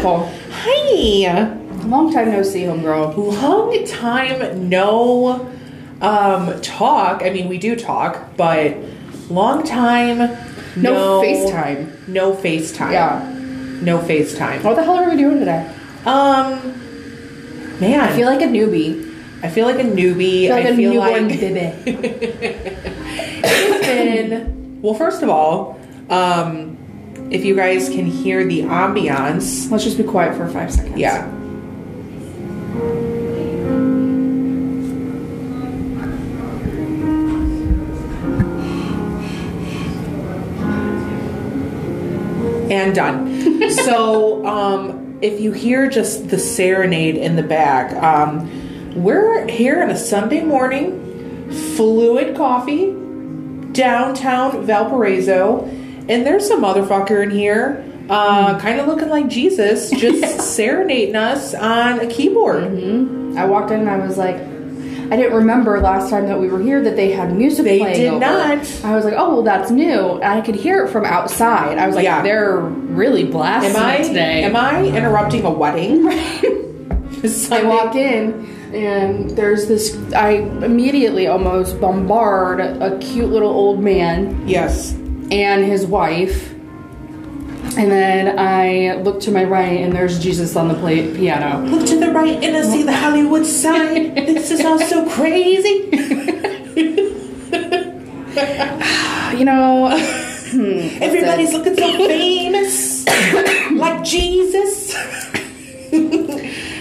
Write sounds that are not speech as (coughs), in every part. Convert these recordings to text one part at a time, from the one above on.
Nicole. Hi. Long time no see, homegirl. Long time no um, talk. I mean, we do talk, but long time No FaceTime. No FaceTime. Yeah. No FaceTime. What the hell are we doing today? Um, man, I feel like a newbie. I feel like a newbie. I feel like a newborn like baby. (laughs) it's been well. First of all, um, if you guys can hear the ambiance, Let's just be quiet for five seconds. yeah. and done. (laughs) so, um, if you hear just the serenade in the back, um, we're here on a Sunday morning, fluid coffee, downtown Valparaiso, and there's some motherfucker in here, uh, kind of looking like Jesus, (laughs) just serenading us on a keyboard. I walked in and I was like, I didn't remember last time that we were here that they had music They playing. They did over. not. I was like, oh, well, that's new. And I could hear it from outside. I was like, Yeah. they're really blasting Am I today. am I interrupting a wedding? (laughs) (laughs) I walk in and there's this. I immediately almost bombard a cute little old man Yes. And his wife. And then I look to my right and there's Jesus on the play- piano. Look to the right and I see the Hollywood sign. this is all so crazy. (laughs) You know, (laughs) Everybody's looking so famous, like Jesus.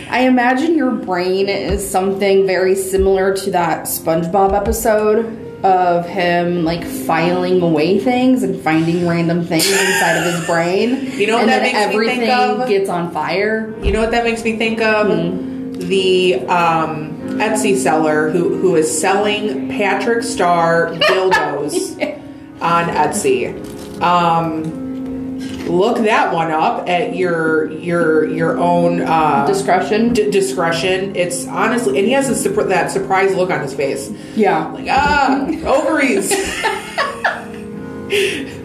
I imagine your brain is something very similar to that SpongeBob episode of him like filing away things and finding random things inside of his brain. You know what and that makes me everything think of? gets on fire. You know what that makes me think of? The um, Etsy seller who who is selling Patrick Star (laughs) dildos on Etsy. Um, look that one up at your your your own uh, Discretion. d- discretion. It's honestly, and he has a that surprised look on his face, Yeah. like ah, ovaries, (laughs)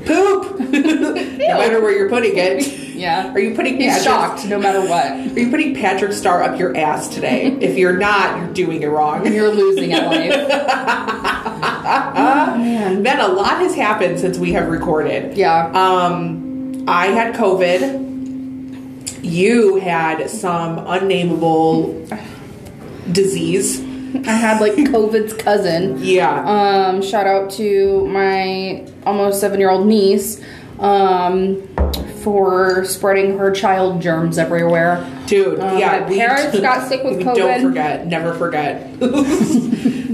poop. (laughs) no matter where you're putting it. Yeah. Are you putting He's Patrick- shocked no matter what. Are you putting Patrick Star up your ass today? if you're not, you're doing it wrong. And you're losing at life. (laughs) oh, man. Man, a lot has happened since we have recorded. Yeah. Um, I had COVID. You had some unnameable disease. I had like COVID's cousin. Yeah. Um, shout out to my almost seven year old niece um, for spreading her child germs everywhere. Dude, Um, yeah. my parents (laughs) got sick with (laughs) we COVID. Don't forget. Never forget. (laughs)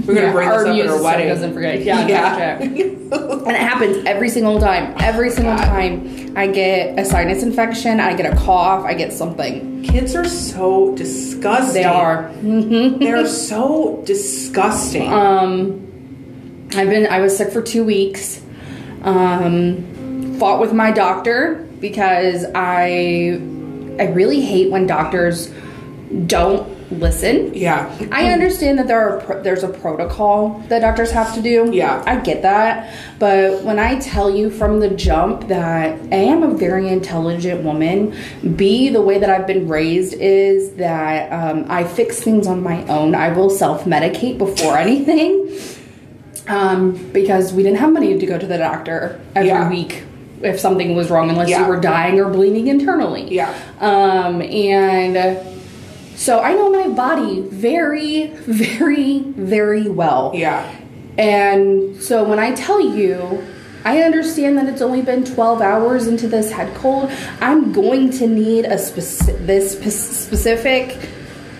We're going to Yeah, bring our this up at immune our system wedding. doesn't forget. Yeah, Yeah. gotcha. (laughs) and it happens every single time. Every single time I get a sinus infection, I get a cough, I get something. Kids are so disgusting. They are. They're so disgusting. Um, I've been. I was sick for two weeks. Um, fought with my doctor because I I really hate when doctors don't listen. yeah. I understand that there are there's a protocol that doctors have to do. Yeah. I get that. But when I tell you from the jump that A, I'm a very intelligent woman, B, the way that I've been raised is that um, I fix things on my own. I will self medicate before anything um, because we didn't have money to go to the doctor every Yeah. week if something was wrong unless Yeah. you were dying or bleeding internally. Yeah. Um, and so I know my body very, (laughs) very, very well. Yeah. And so when I tell you, I understand that it's only been 12 hours into this head cold. I'm going to need a speci- this spe- specific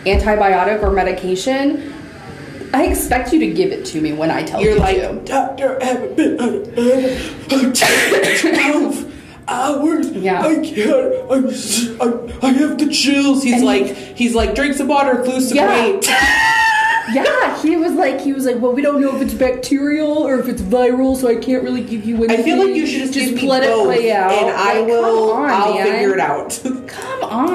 antibiotic or medication. I expect you to give it to me when I tell You're you like, to. Doctor, I haven't been (laughs) out of bed for 12 hours. Yeah. I can't. I'm, I, I have the chills. He's And- like, he's like, drink some water, lose some Yeah. weight. (laughs) (laughs) Yeah, he was like, he was like, well, we don't know if it's bacterial or if it's viral, so I can't really give you anything. I feel like you should just, me let it play out, and I Like, will. On, I'll man. figure it out. Come on,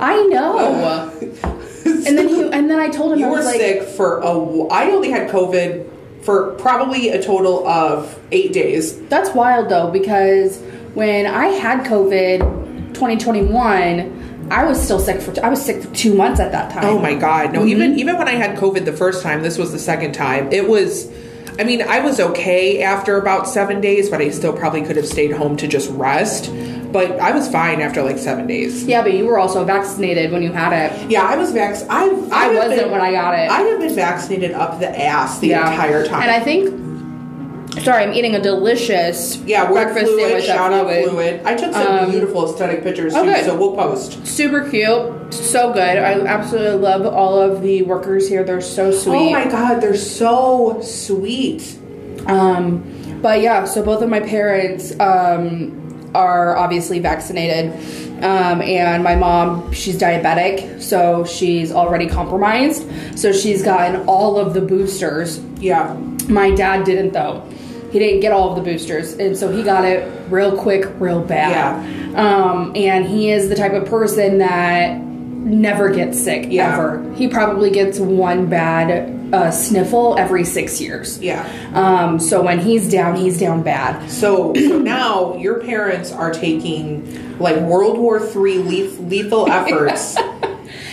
I know. (laughs) and then he, and then I told him you I were like, sick for a. I only had COVID for probably a total of eight days. That's wild though, because when I had COVID, 2021, I was still sick for I was sick for two months at that time. Oh my god. No, Mm-hmm. even even when I had COVID the first time, this was the second time. It was I mean, I was okay after about 7 days, but I still probably could have stayed home to just rest. But I was fine after like 7 days. Yeah, but you were also vaccinated when you had it. Yeah, I was vax I I wasn't when I got it. I have been vaccinated up the ass the entire time. And I think, sorry, I'm eating a delicious yeah, breakfast fluid, sandwich shout out Fluid. fluid. I took some Um, beautiful aesthetic pictures too, oh, so we'll post. Super cute, so good. I absolutely love all of the workers here. They're so sweet. Oh my god, they're so sweet. Um, but yeah, so both of my parents um, are obviously vaccinated. Um, and my mom, she's diabetic, so she's already compromised. So she's gotten all of the boosters. Yeah. My dad didn't, though. He didn't get all of the boosters, and so he got it real quick, real bad. Um, and he is the type of person that never gets sick Yeah. ever. He probably gets one bad uh, sniffle every six years. Yeah. Um, so when he's down, he's down bad. So, so now your parents are taking like World War III leth- lethal (laughs) efforts.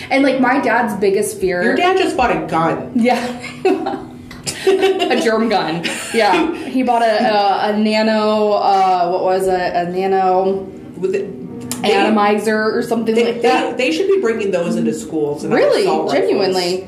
And like my dad's biggest fear. Your dad just bought a gun. Yeah. (laughs) a germ gun. Yeah. He bought a, a, a nano, uh, what was it? A nano With it, they, atomizer or something they, like that. they, they should be bringing those into schools. really? Genuinely.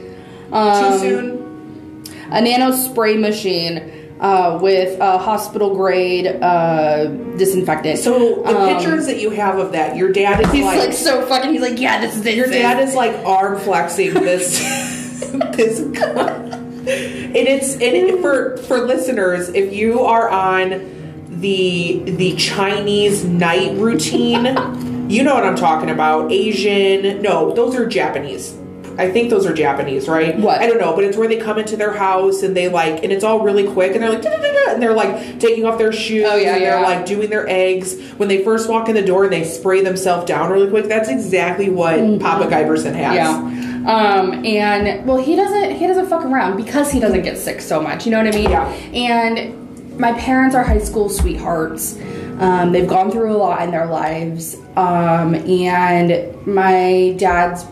Too Um, soon. a nano spray machine uh, with a hospital grade uh, disinfectant. So the Um, pictures that you have of that, your dad is He's like, like so fucking. He's like, yeah, this is it. your dad is like arm flexing this (laughs) this gun. And it's and it, for for listeners, if you are on the the Chinese night routine, you know what I'm talking about. Asian, no, those are Japanese. I think those are Japanese, right? What? I don't know, but it's where they come into their house and they like, and it's all really quick, and they're like, and they're like taking off their shoes, Oh, yeah, and they're yeah. like doing their eggs. When they first walk in the door and they spray themselves down really quick, that's exactly what Papa Giberson has. Mm-hmm. Yeah. Um, and well, he doesn't he doesn't fuck around because he doesn't get sick so much. You know what I mean? Yeah. And my parents are high school sweethearts. Um, they've gone through a lot in their lives. Um, and my dad's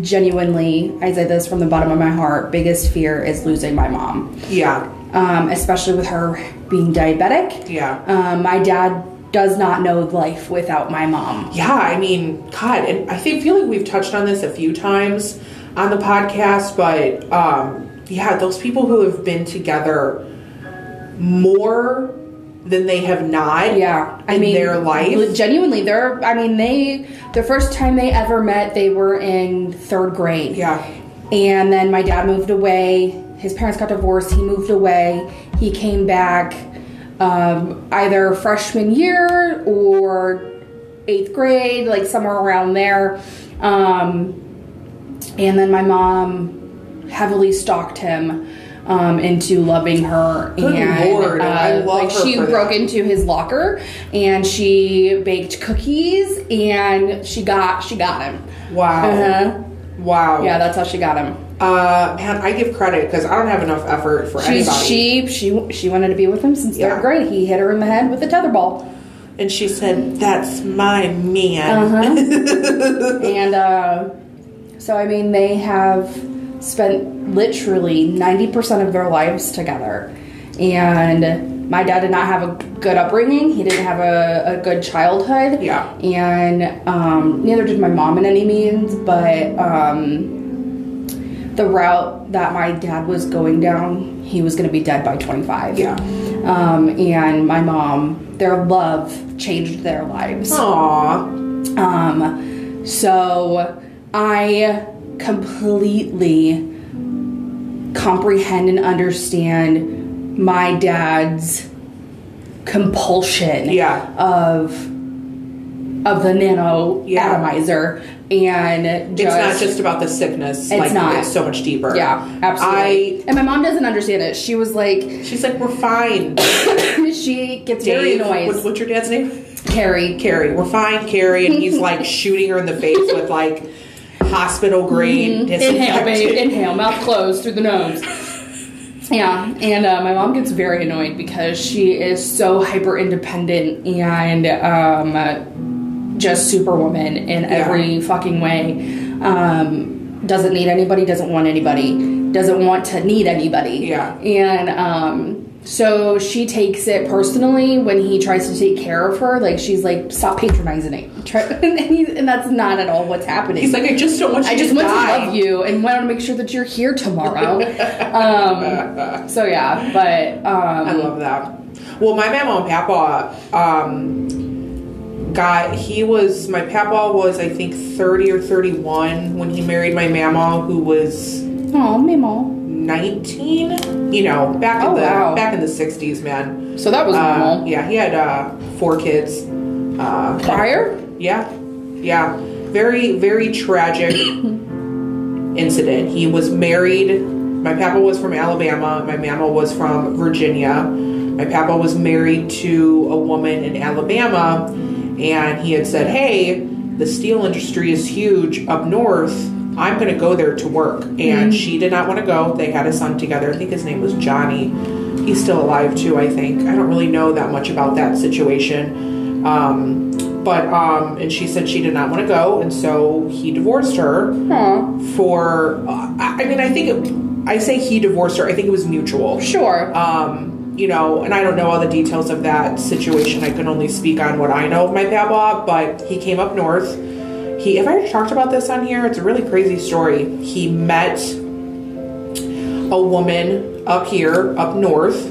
genuinely, I say this from the bottom of my heart, biggest fear is losing my mom. Yeah. Um, especially with her being diabetic. Yeah. Um, my dad does not know life without my mom. Yeah, I mean, God, and I think feel like we've touched on this a few times on the podcast, but um, yeah, those people who have been together more than they have not. Yeah, I in mean, their life. Genuinely, they're. I mean, they. The first time they ever met, they were in third grade. Yeah. And then my dad moved away. His parents got divorced. He moved away. He came back um, either freshman year or eighth grade, like somewhere around there. Um, and then my mom heavily stalked him um, into loving her. Good and Lord, I love like her she broke that. into his locker and she baked cookies and she got she got him. Wow. Uh-huh. Wow. Yeah, that's how she got him. Uh, man, I give credit because I don't have enough effort for She's, anybody. she she she wanted to be with him since Yeah. third grade. He hit her in the head with a tetherball, and she said, "That's my man." Uh-huh. (laughs) and uh, so I mean they have spent literally ninety percent of their lives together. And my dad did not have a good upbringing. He didn't have a, a good childhood. Yeah. And um, neither did my mom in any means. But um, the route that my dad was going down, he was going to be dead by 25. Yeah. Um, and my mom, their love changed their lives. Aw. Um, so I completely comprehend and understand my dad's compulsion Yeah. of of the nano Yeah. atomizer and It's not just about the sickness. It's like, not. It's so much deeper. yeah absolutely I. and my mom doesn't understand it she was like She's like, we're fine. (laughs) she gets very annoyed what, what's your dad's name? carrie Carrie. We're fine, Carrie. And he's like (laughs) shooting her in the face with like hospital grade Mm-hmm. Inhale, babe. Inhale. Mouth closed through the nose. (laughs) Yeah, and uh, my mom gets very annoyed because she is so hyper independent and um, just superwoman in every fucking way. Um, doesn't need anybody, doesn't want anybody, doesn't want to need anybody. Yeah. And um, so she takes it personally when he tries to take care of her. Like she's like, stop patronizing it. (laughs) And, he's, and that's not at all what's happening. He's like, I just don't want you I just to want die. to love you and want to make sure that you're here tomorrow. (laughs) um, so yeah, but um, I love that. Well, my mama and papa um, got, he was, my papa was, I think, 30 or 31 when he married my mama, who was oh, Mimo. 19. You know, back in Oh, the wow. back in the 60s, man. So that was Uh, yeah, he had uh, four kids. Uh, Prior? Yeah, yeah. Very, very tragic (coughs) incident. He was married. My papa was from Alabama. My mama was from Virginia. My papa was married to a woman in Alabama, and he had said, "Hey, the steel industry is huge up north. I'm going to go there to work." And she did not want to go. They had a son together. I think his name was Johnny. He's still alive too. I think. I don't really know that much about that situation. Um, but um, and she said she did not want to go, and so he divorced her Aw, for. Uh, I I mean, I think it, I say he divorced her. I think it was mutual. sure. Um, you know, and I don't know all the details of that situation. I can only speak on what I know of my papa. But he came up north. He have I talked about this on here? It's a really crazy story. He met a woman up here, up north.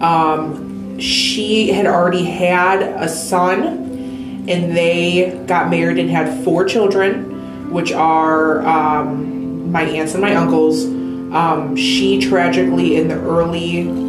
Um, she had already had a son, and they got married and had four children, which are um, my aunts and my uncles. Um, she tragically, in the early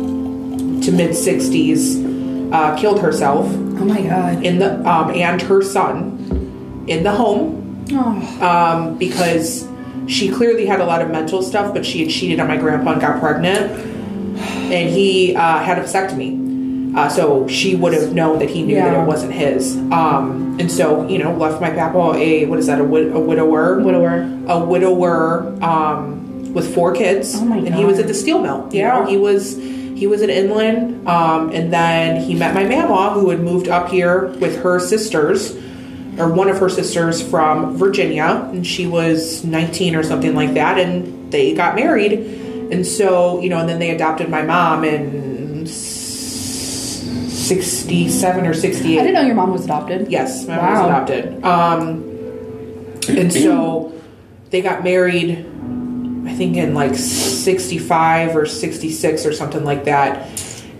to mid 60s, uh, killed herself oh my god. in the um, and her son in the home Oh, um, because she clearly had a lot of mental stuff, but she had cheated on my grandpa and got pregnant, and he uh, had a vasectomy. Uh, so she would have known that he knew that it wasn't his, um, and so you know left my papa a what is that a, wid- a widower widower. a widower um, with four kids, Oh my and he was at the steel mill. You Yeah. know, he was he was in Inland, um, and then he met my mama, who had moved up here with her sisters, or one of her sisters from Virginia, and she was 19 or something like that, and they got married, and so you know, and then they adopted my mom in 67 or 68. I didn't know your mom was adopted. Yes, my mom was adopted. Um, and so they got married, think in like 65 or 66 or something like that.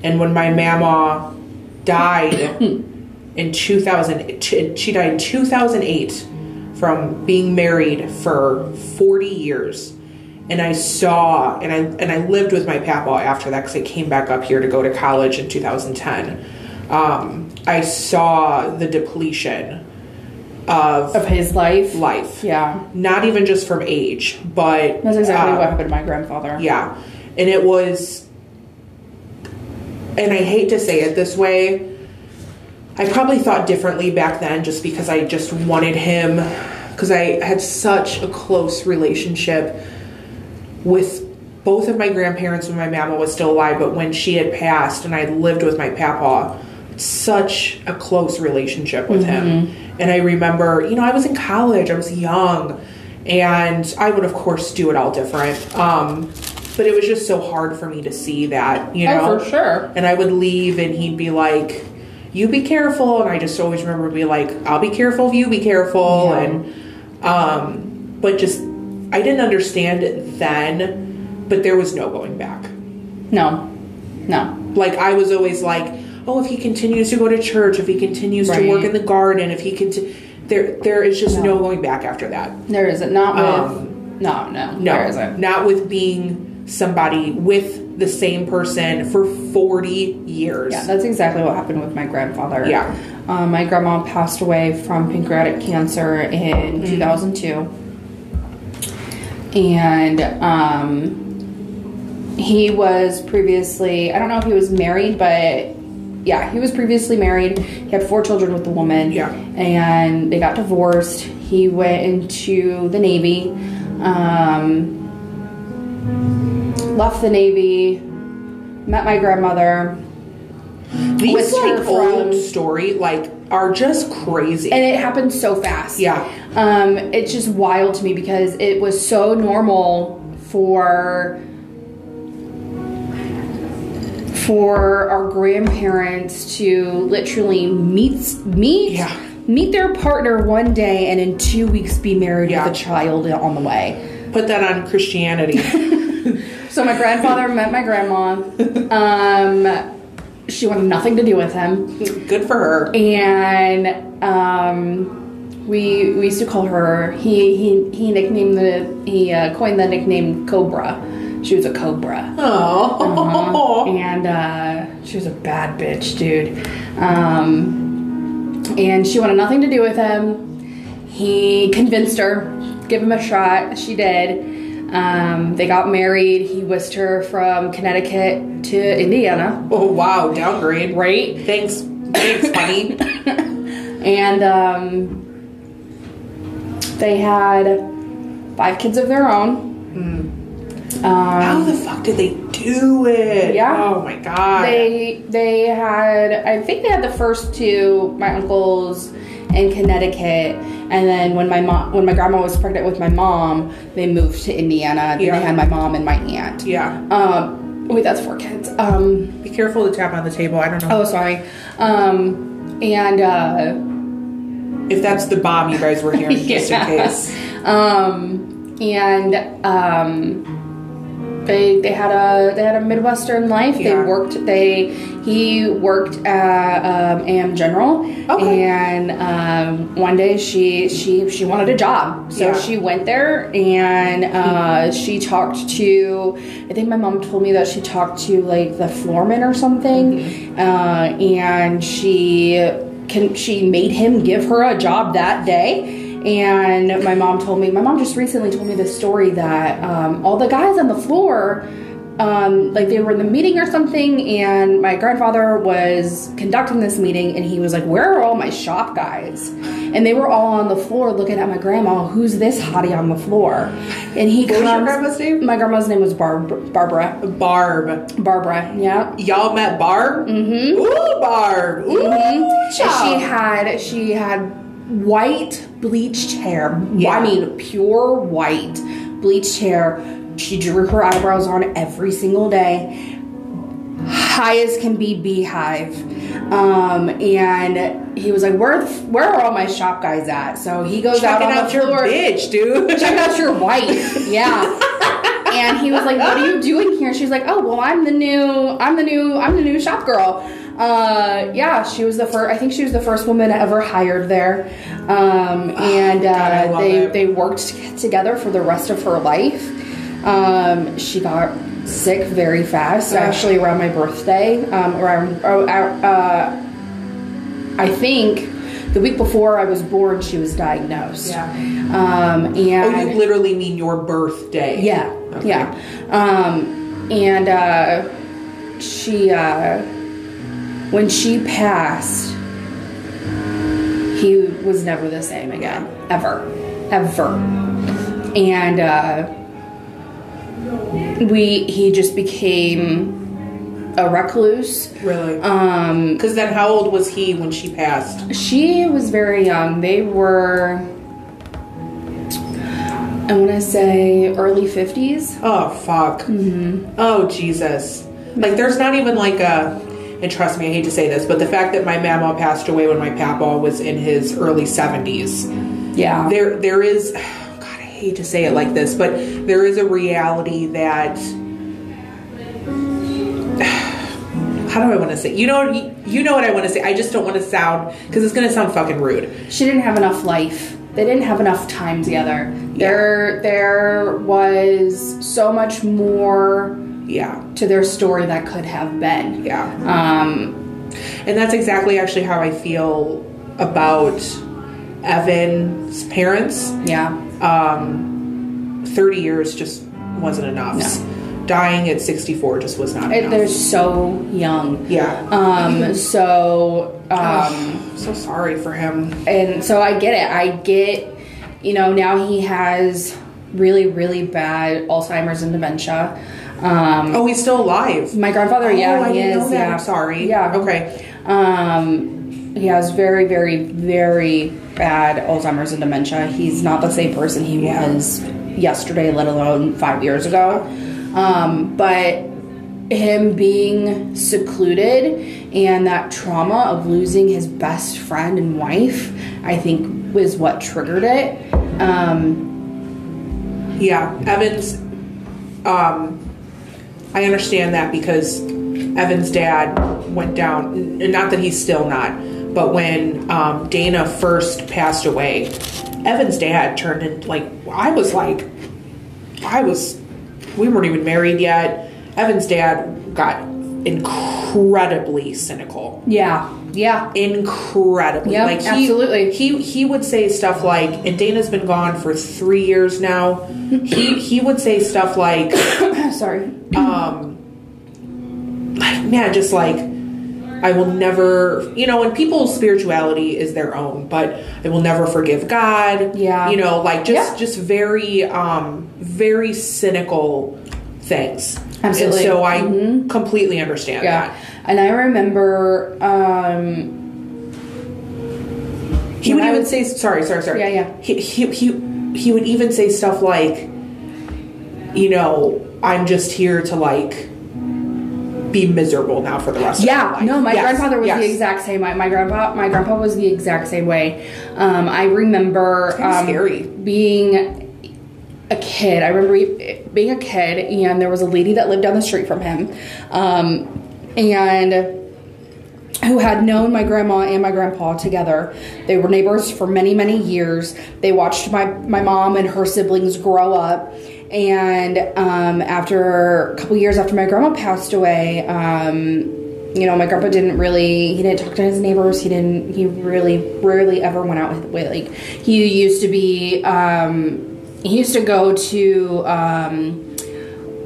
And when my mama died (coughs) in 2000, she died in 2008 from being married for 40 years. And I saw, and I and I lived with my papa after that because I came back up here to go to college in 2010. Um, I saw the depletion of Of his life. life. Yeah. Not even just from age, but That's exactly uh, what happened to my grandfather. yeah. And it was, and I hate to say it this way, I probably thought differently back then just because I just wanted him, because I had such a close relationship with both of my grandparents when my mama was still alive, but when she had passed and I lived with my papa, such a close relationship with him. And I remember, you know, I was in college, I was young, and I would, of course, do it all different. Um, but it was just so hard for me to see that, you know. Oh, for sure. And I would leave, and he'd be like, "You be careful," and I just always remember be like, "I'll be careful if you be careful," Yeah. and um, but just I didn't understand it then, but there was no going back. No. No. Like I was always like, "Oh, if he continues to go to church, if he continues to work in the garden, if he can." There, there is just no. No. going back after that. There isn't. Not with. Um, no, no. No, There isn't. not with being somebody with the same person for forty years. Yeah, that's exactly what happened with my grandfather. Yeah. Um, my grandma passed away from pancreatic cancer in 2002. And um, he was previously, I don't know if he was married, but yeah, he was previously married. He had four children with the woman. Yeah. And they got divorced. He went into the Navy, um, left the Navy, met my grandmother. These like old story, like are just crazy. and it happened so fast. Yeah. Um, it's just wild to me because it was so normal for for our grandparents to literally meet meet Yeah. meet their partner one day and in two weeks be married Yeah. with a child on the way. Put that on Christianity. (laughs) So my grandfather met my grandma. Um, she wanted nothing to do with him. Good for her. and um, we we used to call her. He he he nicknamed the he uh, coined the nickname Cobra. She was a cobra, Oh. and uh, she was a bad bitch, dude. Um, and she wanted nothing to do with him. He convinced her, give him a shot. She did. Um, they got married. He whisked her from Connecticut to Indiana. Oh wow, downgrade. Right. Thanks, thanks, honey. (laughs) and um, they had five kids of their own. How Um, the fuck did they do it? Yeah. Oh my god. they they had I think they had the first two my uncles in Connecticut, and then when my mom when my grandma was pregnant with my mom, they moved to Indiana. Then Yeah. they had my mom and my aunt. yeah. Um, wait, that's four kids. Um, Be careful to tap on the table. I don't know oh, sorry. Um, and uh, if that's the bomb you guys were (laughs) hearing, just in case. um, and um, they they had a they had a midwestern life. They worked. They he worked at um, AM General, Okay. and um, one day she she she wanted a job, so Yeah. she went there and uh, she talked to. I think my mom told me that she talked to like the floorman or something, Mm-hmm. uh, and she can she made him give her a job that day. And my mom told me, my mom just recently told me this story that um, all the guys on the floor, um, like they were in the meeting or something, and my grandfather was conducting this meeting, and he was like, Where are all my shop guys? And they were all on the floor looking at my grandma, Who's this hottie on the floor? And he What was your grandma's name? My grandma's name was Barb- Barbara. Barb. Barbara, yeah. Y'all met Barb? Mm-hmm. Ooh, Barb. Ooh, And she had she had white bleached hair. Yeah. I mean pure white bleached hair. She drew her eyebrows on every single day. High as can be beehive. Um, and he was like, Where where are all my shop guys at? So he goes out Checking on out the your floor. bitch, dude. (laughs) Check out your wife. Yeah. (laughs) and he was like, "What are you doing here?" She's like, "Oh, well, I'm the new, I'm the new, I'm the new shop girl." Uh, yeah, she was the first. I think she was the first woman ever hired there. Um, and uh, love they it. they worked together for the rest of her life. Um, she got sick very fast, actually around my birthday. Um, around, oh, uh, I think. The week before I was born, she was diagnosed. Yeah. Um, and Oh, you literally mean your birthday. yeah, Okay. yeah. Um, and uh, she, uh, when she passed, he was never the same again, ever, ever. And uh, we, he just became a recluse. Really? Um, Because then how old was he when she passed? she was very young. They were, I want to say, early 50s. Oh, fuck. Mm-hmm. Oh, Jesus. Like, there's not even like a. And trust me, I hate to say this, but the fact that my mama passed away when my papa was in his early 70s, Yeah. there there is (sighs) God, I hate to say it like this, but there is a reality that (sighs) how do I want to say? You know, you know what I want to say. I just don't want to sound because it's going to sound fucking rude. she didn't have enough life. They didn't have enough time together. There, there was so much more Yeah, to their story that could have been. yeah. Um, And that's exactly actually how I feel about Evan's parents. yeah, Um, 30 years just wasn't enough. Dying at 64 just was not it, enough. they're so young. yeah. Um, so, um, so sorry for him. and so I get it. I get, you know, now he has really, really bad Alzheimer's and dementia. Um, Oh, he's still alive. my grandfather, yeah, oh, I he is. Yeah, I'm sorry. Yeah. Okay. Um, He has very, very, very bad Alzheimer's and dementia. He's not the same person he Yeah. was yesterday, let alone five years ago. Um, but him being secluded and that trauma of losing his best friend and wife, I think, was what triggered it. Um, Yeah, Evans. Um, I understand that because Evan's dad went down. Not that he's still not, but when um, Dana first passed away, Evan's dad turned in like I was like, I was. We weren't even married yet. Evan's dad got incredibly cynical yeah, yeah. incredibly. Yep, like he, absolutely. He he would say stuff like, and Dana's been gone for three years now. he he would say stuff like, Sorry. like, man, just like I will never, you know, and people's spirituality is their own, but I will never forgive God. Yeah. you know, like just Yeah. just very um very cynical things. Absolutely. And so I completely understand Yeah. that. And I remember um, He would I even say, "Sorry, sorry, sorry." Yeah, yeah. He, he he he would even say stuff like, "You know, I'm just here to like be miserable now for the rest of my life. Yeah, no, my Yes, grandfather was yes. the exact same way. My grandpa, my grandpa was the exact same way. Um, I remember um, scary. being a kid. I remember being a kid, and there was a lady that lived down the street from him, um, and who had known my grandma and my grandpa together. They were neighbors for many, many years. They watched my, my mom and her siblings grow up. And um, after a couple years after my grandma passed away, um, you know, my grandpa didn't really, he didn't talk to his neighbors. He didn't, he really rarely ever went out with, like, he used to be, um, he used to go to, um,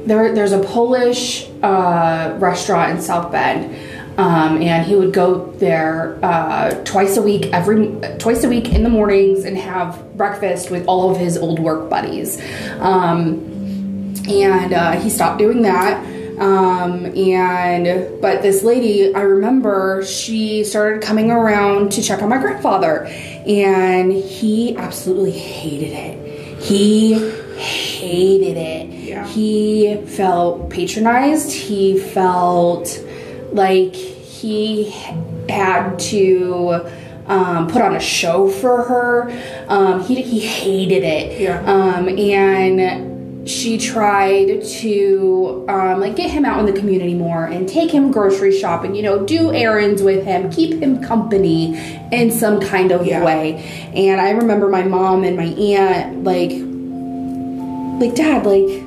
there, there's a Polish uh, restaurant in South Bend, um, and he would go there uh, twice a week, every twice a week in the mornings, and have breakfast with all of his old work buddies. Um, and uh, he stopped doing that. Um, and but this lady, I remember, she started coming around to check on my grandfather, and he absolutely hated it. He hated it. Yeah. He felt patronized. He felt like he had to um, put on a show for her. Um, he he hated it. Yeah. Um, and she tried to um, like get him out in the community more and take him grocery shopping. You know, do errands with him, keep him company in some kind of Yeah. way. And I remember my mom and my aunt like like dad like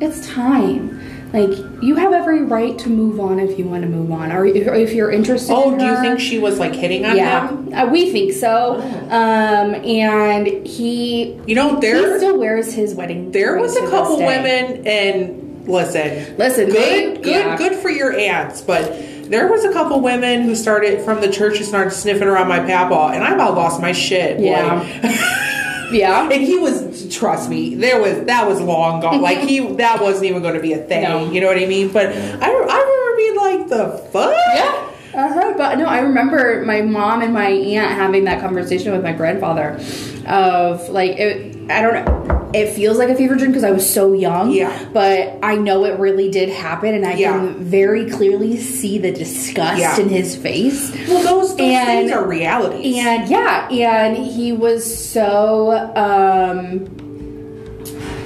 it's time like you have every right to move on if you want to move on or if, or if you're interested Oh, in do you think she was like hitting on yeah him? uh, we think so um and he You know, he there still wears his wedding there was a couple women, and listen, Listen, good, they- good, yeah. good for your aunts, but. There was a couple women who started from the church and started sniffing around my papa, and I about lost my shit. Yeah. (laughs) yeah and he was trust me there was that was long gone like he (laughs) that wasn't even going to be a thing No. you know what i mean but i, I remember being like the fuck Yeah. Uh-huh. But no, I remember my mom and my aunt having that conversation with my grandfather of like it, I don't know. It feels like a fever dream because I was so young. Yeah. But I know it really did happen, and I Yeah. can very clearly see the disgust Yeah. in his face. well those, those And- things are realities And yeah, and he was so um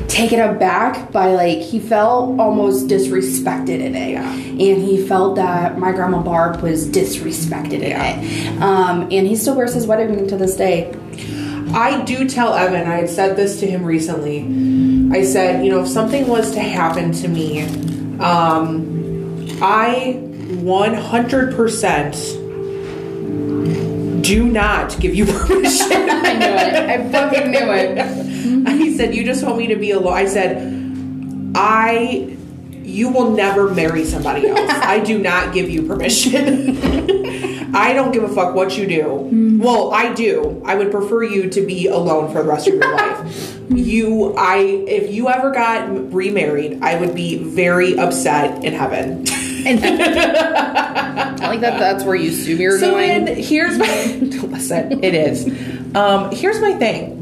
taken aback by like he felt almost disrespected in it. Yeah. And he felt that my grandma Barb was disrespected in it. Um and he still wears his wedding ring to this day. I do tell Evan, I had said this to him recently. I said, you know, if something was to happen to me, um, I 100% do not give you (laughs) permission. (laughs) I knew it. I fucking knew it. (laughs) he said, you just want me to be alone. I said, I, you will never marry somebody else. I do not give you permission. I don't give a fuck what you do. Well, I do. I would prefer you to be alone for the rest of your (laughs) life. You, I, if you ever got remarried, I would be very upset in heaven. And (laughs) like that. That's where you assume you're so going. then here's my (laughs) listen. It is. Um, here's my thing.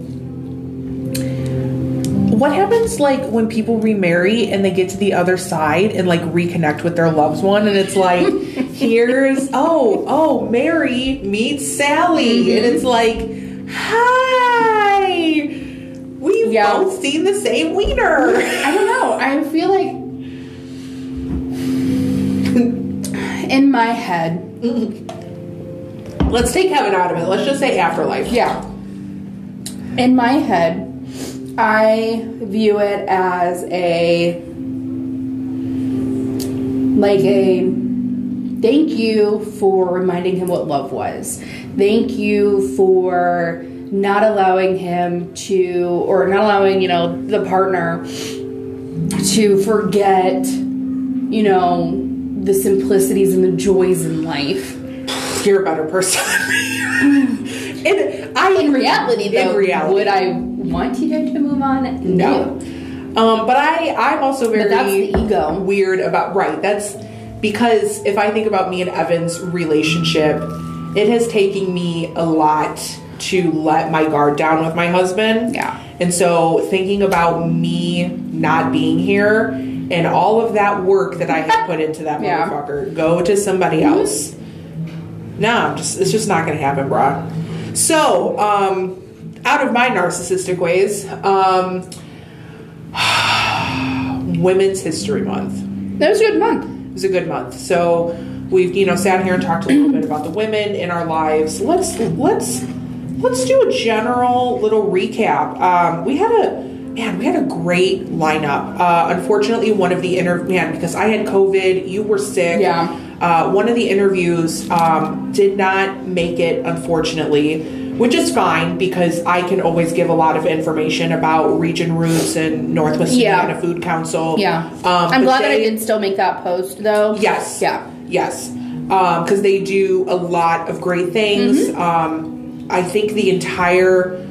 What happens like when people remarry and they get to the other side and like reconnect with their loved one and it's like here's oh oh Mary meets Sally and mm-hmm. it's like hi we've Yeah. both seen the same wiener. I don't know. I feel like in my head, Let's take heaven out of it. Let's just say afterlife. yeah. In my head, I view it as a like a thank you for reminding him what love was. Thank you for not allowing him to or not allowing, you know, the partner to forget, you know, the simplicities and the joys in life. You're a better person. (laughs) in, I, In reality, though, in reality, would I want you to move on? No. Um, but I, I'm also very that's the ego. weird about right. That's because if I think about me and Evan's relationship, it has taken me a lot to let my guard down with my husband. Yeah. And so thinking about me not being here and all of that work that I have put into that (laughs) Yeah. motherfucker go to somebody else. No, I'm just it's just not gonna happen, bruh. So, um, out of my narcissistic ways, um, (sighs) Women's History Month That was a good month. Was a good month. So we've you know sat here and talked a little bit about the women in our lives. Let's let's let's do a general little recap. Um, we had a man, we had a great lineup. Uh, unfortunately, one of the inter man because I had COVID, you were sick. Yeah. Uh, one of the interviews um, did not make it, unfortunately, which is fine because I can always give a lot of information about Region Roots and Northwest Yeah. Indiana Food Council. Yeah. Um, I'm glad that I did still make that post, though. Yes. Yeah. Yes. Because they do a lot of great things. Mm-hmm. Um, I think the entire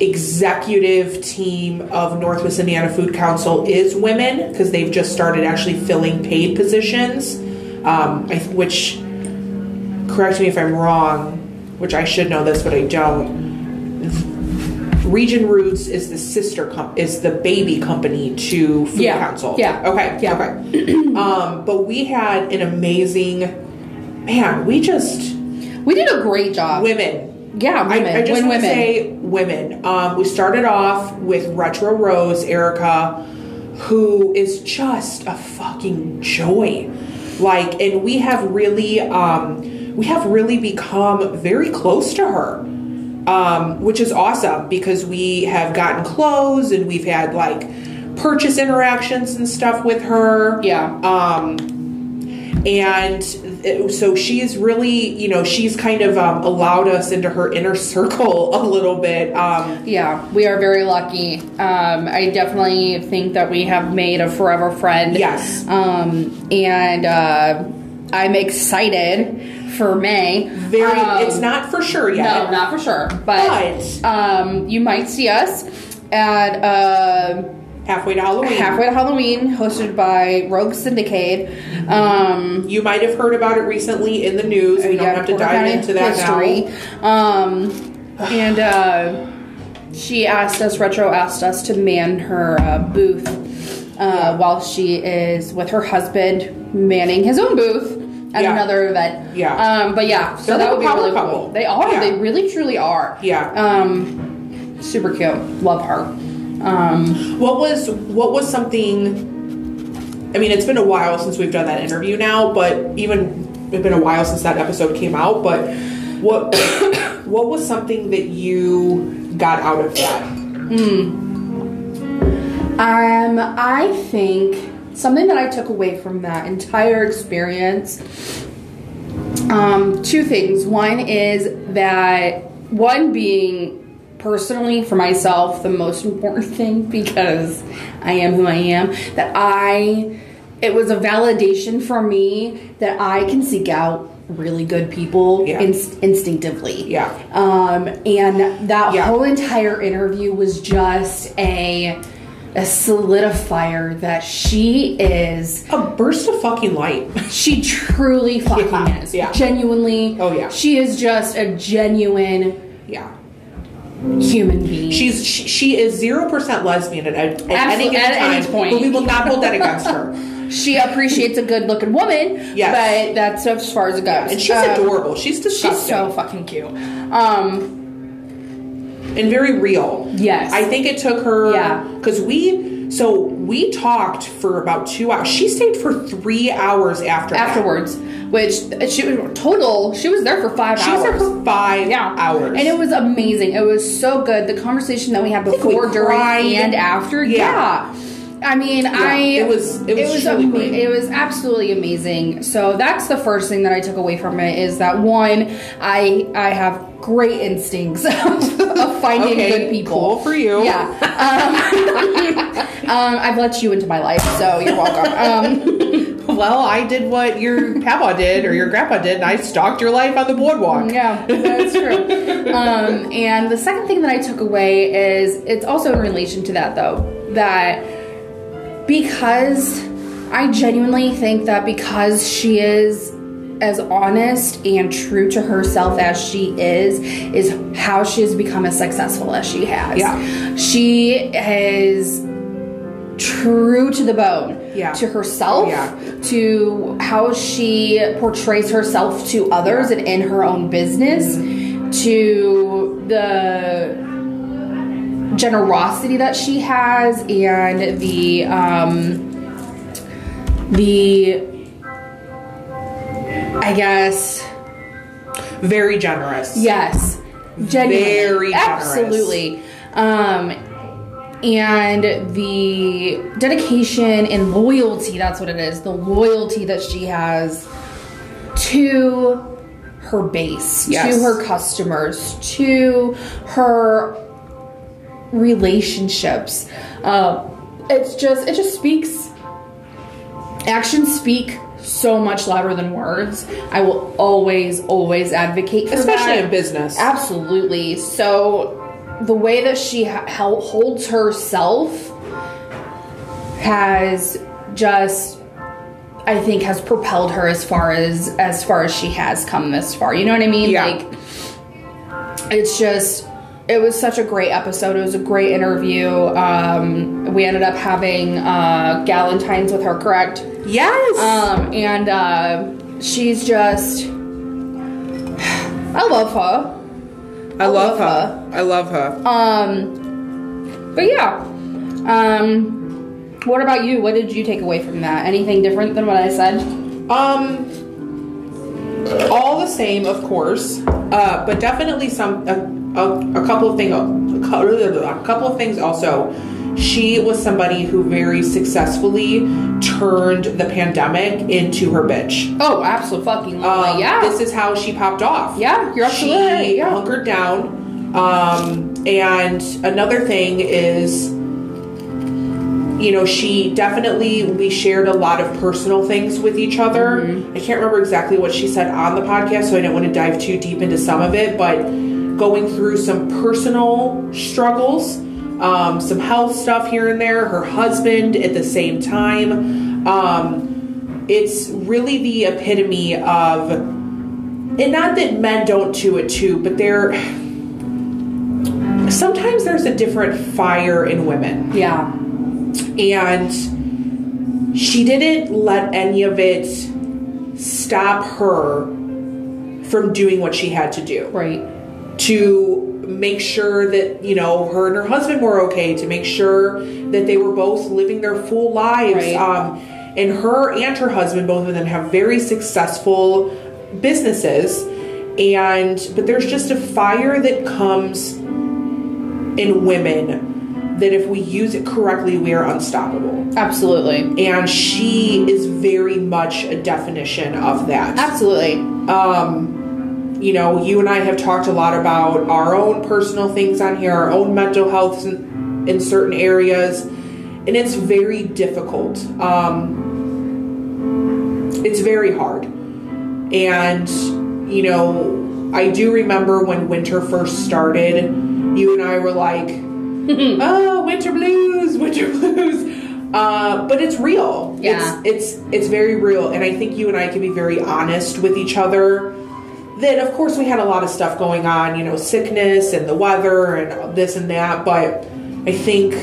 executive team of Northwest Indiana Food Council is women because they've just started actually filling paid positions. Um, I, which, correct me if I'm wrong, which I should know this, but I don't. Region Roots is the sister com- is the baby company to Food Yeah. Council. Yeah. Okay. Yeah. Okay. (clears throat) um, but we had an amazing man. We just We did a great job. women. Yeah, I, women. I just Win want to say women. Um, we started off with Retro Rose, Erica, who is just a fucking joy. Like, and we have really, um, we have really become very close to her, um, which is awesome because we have gotten close and we've had like purchase interactions and stuff with her. Yeah. Um, and so she's really, you know, she's kind of um, allowed us into her inner (laughs) circle a little bit. Um, Yeah, we are very lucky. Um, I definitely think that we have made a forever friend. Yes. Um, and uh, I'm excited for May. very, Um, it's not for sure yet. No, not for sure. But, But- um, you might see us at uh, halfway to Halloween. Halfway to Halloween, hosted by Rogue Syndicate. Um, you might have heard about it recently in the news. We don't yeah, have to dive into that history. now. Um, and uh, she asked us, Retro asked us to man her uh, booth uh, while she is with her husband manning his own booth at Yeah. another event. Yeah. Um, but yeah, so They're that like would be really couple. cool. They are. Yeah. They really truly are. Yeah. Um, super cute. Love her. Um, What was what was something? I mean, it's been a while since we've done that interview now, but even it's been a while since that episode came out. But what (coughs) what was something that you got out of that? Um, I think something that I took away from that entire experience. Um, two things. One is that one being personally for myself the most important (laughs) thing because I am who I am. That I, it was a validation for me that I can seek out really good people Yeah. inst- instinctively. Yeah. Um, and that Yeah. whole entire interview was just a a solidifier that she is. A burst of fucking light. (laughs) She truly fucking Yeah, is. yeah. Genuinely. Oh, yeah. She is just a genuine yeah. human being. She's she, she is zero percent lesbian at, at any given at any point. but we will not hold that against her. (laughs) she appreciates a good looking woman. Yes. But that's as far as it goes. And she's Um, adorable. She's disgusting She's so fucking cute. Um, and very real. Yes. I think it took her. Yeah. Because we so we talked for about two hours. She stayed for three hours after that. afterwards, which uh, she was total. She was there for five She was hours. there for five yeah, hours, and it was amazing. It was so good. The conversation that we had think we before, during, cried. and after. Yeah. Yeah. I mean, I it was- it was ama- great. it was absolutely amazing. So that's the first thing that I took away from it is that one, I I have great instincts of, (laughs) of finding Okay, good people. cool for you. Yeah. Um, (laughs) um, I've let you into my life, so you're welcome. Um, (laughs) Well, I did what your papa did or your grandpa did, and I stalked your life on the boardwalk. Yeah, that's true. um, and the second thing that I took away is it's also in relation to that, though, that because I genuinely think that because she is as honest and true to herself as she is, is how she has become as successful as she has. Yeah. She is true to the bone Yeah. to herself Yeah. to how she portrays herself to others and in her own business to the generosity that she has and the um the I guess Very generous. Yes. Genuinely. Very generous. Absolutely. Um and the dedication and loyalty, that's what it is. The loyalty that she has to her base, Yes. to her customers, to her relationships. Uh, it's just it just speaks actions speak so much louder than words. I will always, always advocate for Especially in business. Absolutely. So the way that she ha- holds herself has just I think has propelled her as far as as far as she has come this far. You know what I mean? Yeah. Like it's just it was such a great episode. It was a great interview. Um, we ended up having uh, Galentine's with her, correct? Yes. Um, and uh, she's just I love her. I love love her. I love her. Um, but yeah. Um, what about you? What did you take away from that? Anything different than what I said? Um, all the same, of course, uh, but definitely some a, a, a couple of things. A couple of things also. She was somebody who very successfully turned the pandemic into her bitch. Oh, absolutely fucking Um, yeah. This is how she popped off. Yeah, you're she absolutely right, yeah. hunkered down. Um, and another thing is, you know, she definitely we shared a lot of personal things with each other. Mm-hmm. I can't remember exactly what she said on the podcast, so I don't want to dive too deep into some of it. But going through some personal struggles, um, some health stuff here and there. Her husband at the same time. Um, it's really the epitome of and not that men don't do it too, but there sometimes there's a different fire in women. yeah. And she didn't let any of it stop her from doing what she had to do Right. to make sure that you know her and her husband were okay to make sure that they were both living their full lives Right. um, and her and her husband both of them have very successful businesses and but there's just a fire that comes in women that if we use it correctly we are unstoppable Absolutely. and she is very much a definition of that Absolutely. um, you know, you and I have talked a lot about our own personal things on here, our own mental health in, in certain areas, and it's very difficult. Um, it's very hard. And, you know, I do remember when winter first started, you and I were like, (laughs) oh, winter blues, winter (laughs) blues. Uh, but it's real. Yeah. It's, it's it's very real, and I think you and I can be very honest with each other. That of course we had a lot of stuff going on, you know, sickness and the weather and this and that. But I think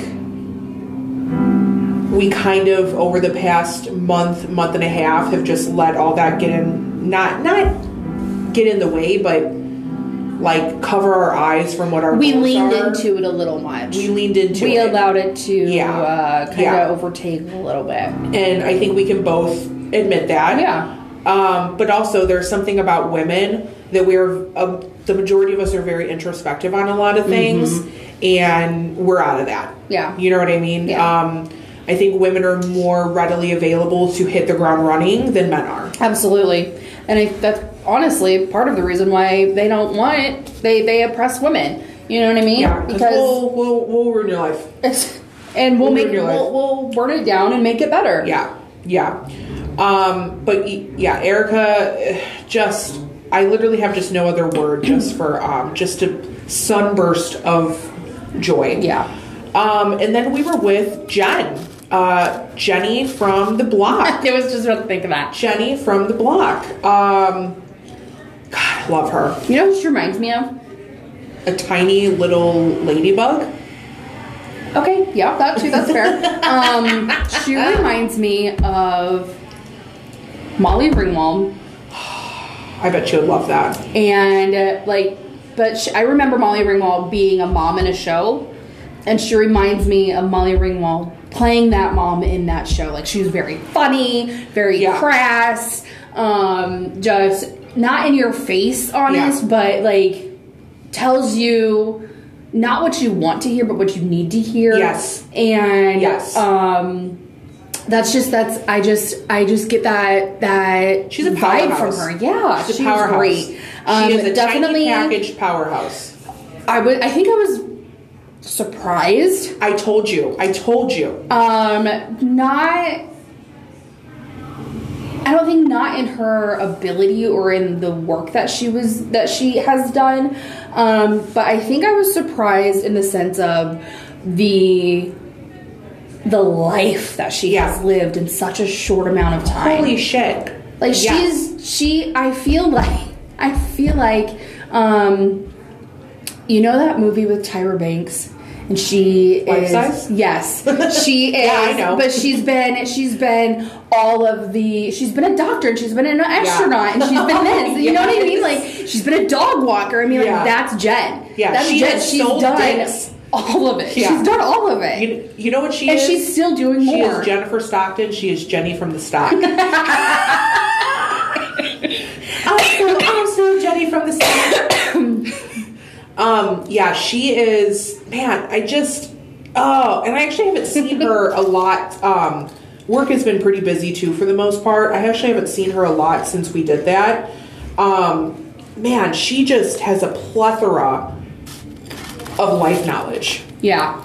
we kind of over the past month, month and a half, have just let all that get in, not not get in the way, but like cover our eyes from what our We leaned are. into it a little much. We leaned into we it. allowed it to Yeah. uh, kind of Yeah. overtake a little bit. and I think we can both admit that. Yeah. Um, but also, there's something about women that we're um, the majority of us are very introspective on a lot of things, and we're out of that. Mm-hmm. Yeah. you know what I mean. Yeah. Um, I think women are more readily available to hit the ground running than men are. Absolutely. And I, that's honestly part of the reason why they don't want it. They they oppress women. You know what I mean? Yeah, because we'll, we'll we'll ruin your life. (laughs) and we'll We'll make your we'll, life. we'll burn it down and make it better. Yeah, yeah. Um, but yeah, Erica, (sighs) just I literally have just no other word (clears throat) just for um, just a sunburst of joy. Yeah. Um, and then we were with Jen, uh, Jenny from the block. (laughs) I was just about to think of that. Jenny from the block. Um, God, (sighs) I love her. You know what she reminds me of? A tiny little ladybug. Okay, yeah, that too. That's fair. (laughs) um, she reminds me of Molly Ringwald, I bet you would love that. and uh, like, but she, I remember Molly Ringwald being a mom in a show, and she reminds me of Molly Ringwald playing that mom in that show. Like she was very funny, very Yeah. crass, um, just not in your face, honest, Yeah. but like tells you not what you want to hear, but what you need to hear. Yes. and Yes. um, that's just that's I just I just get that that She's a vibe from her. Yeah, She's a she's powerhouse. great. Um, she is a definitely. packaged powerhouse. I would. I think I was surprised. I told you. I told you. Um, not. I don't think not in her ability or in the work that she was that she has done, um, but I think I was surprised in the sense of the the life that she Yeah. has lived in such a short amount of time. Holy shit. Like Yeah. she's she I feel like I feel like um you know that movie with Tyra Banks and she Life is Size? yes (laughs) she is Yeah, I know. but she's been she's been all of the she's been a doctor and she's been an astronaut and she's been this (laughs) you know what I mean like she's been a dog walker I mean Yeah. like that's Jen Yeah, that's she Jen has she's sold done dicks. all of it Yeah. she's done all of it You, you know what she and is? she's still doing she more is Jennifer Stockton. She is Jenny from the stock. (laughs) I'm still Jenny from the stock. Um, yeah, she is. Man, I just. Oh, and I actually haven't seen (laughs) her a lot. Um, work has been pretty busy too, for the most part. I actually haven't seen her a lot since we did that. Um, man, she just has a plethora of life knowledge. yeah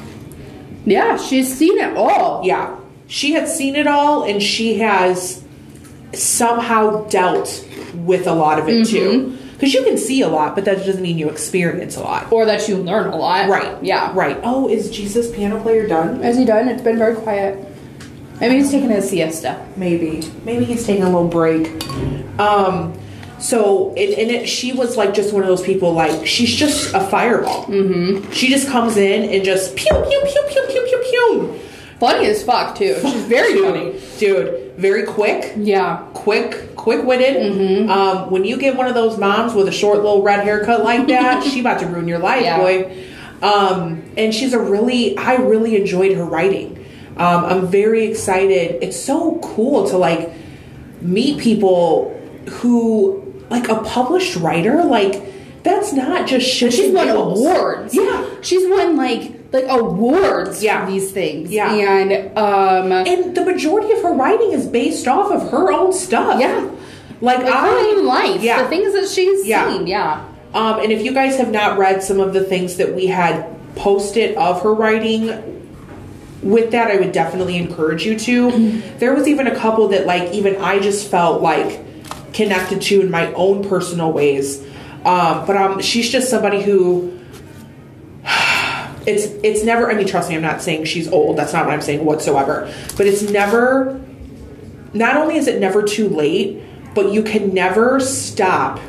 yeah she's seen it all Yeah. She had seen it all and she has somehow dealt with a lot of it Mm-hmm. too. Because you can see a lot, but that doesn't mean you experience a lot. or that you learn a lot. Right. Yeah. Right. Oh, is Jesus piano player done? Is he done? It's been very quiet. Maybe he's taking a siesta. Maybe. Maybe he's taking a little break. Um so it, and it, she was like just one of those people like she's just a fireball. Mm-hmm. She just comes in and just pew pew pew pew pew pew pew. Funny as fuck too. She's very dude, funny. dude. Very quick. Yeah. quick, quick witted. Mm-hmm. Um, when you get one of those moms with a short little red haircut like (laughs) that, she about to ruin your life, Yeah. boy. Um, and she's a really, I really enjoyed her writing. Um, I'm very excited. It's so cool to like meet people who, like a published writer, like that's not just shit. She's won awards. Yeah. She's won like like awards Yeah. for these things. Yeah. And um And the majority of her writing is based off of her own stuff. Yeah. Like, like I, her own life. Yeah. The things that she's Yeah. seen. Yeah. Um, and if you guys have not read some of the things that we had posted of her writing, with that, I would definitely encourage you to. There was even a couple that, like, even I just felt like connected to in my own personal ways. Um, but um, she's just somebody who it's it's never. I mean, trust me, I'm not saying she's old. That's not what I'm saying whatsoever. But it's never. Not only is it never too late, but you can never stop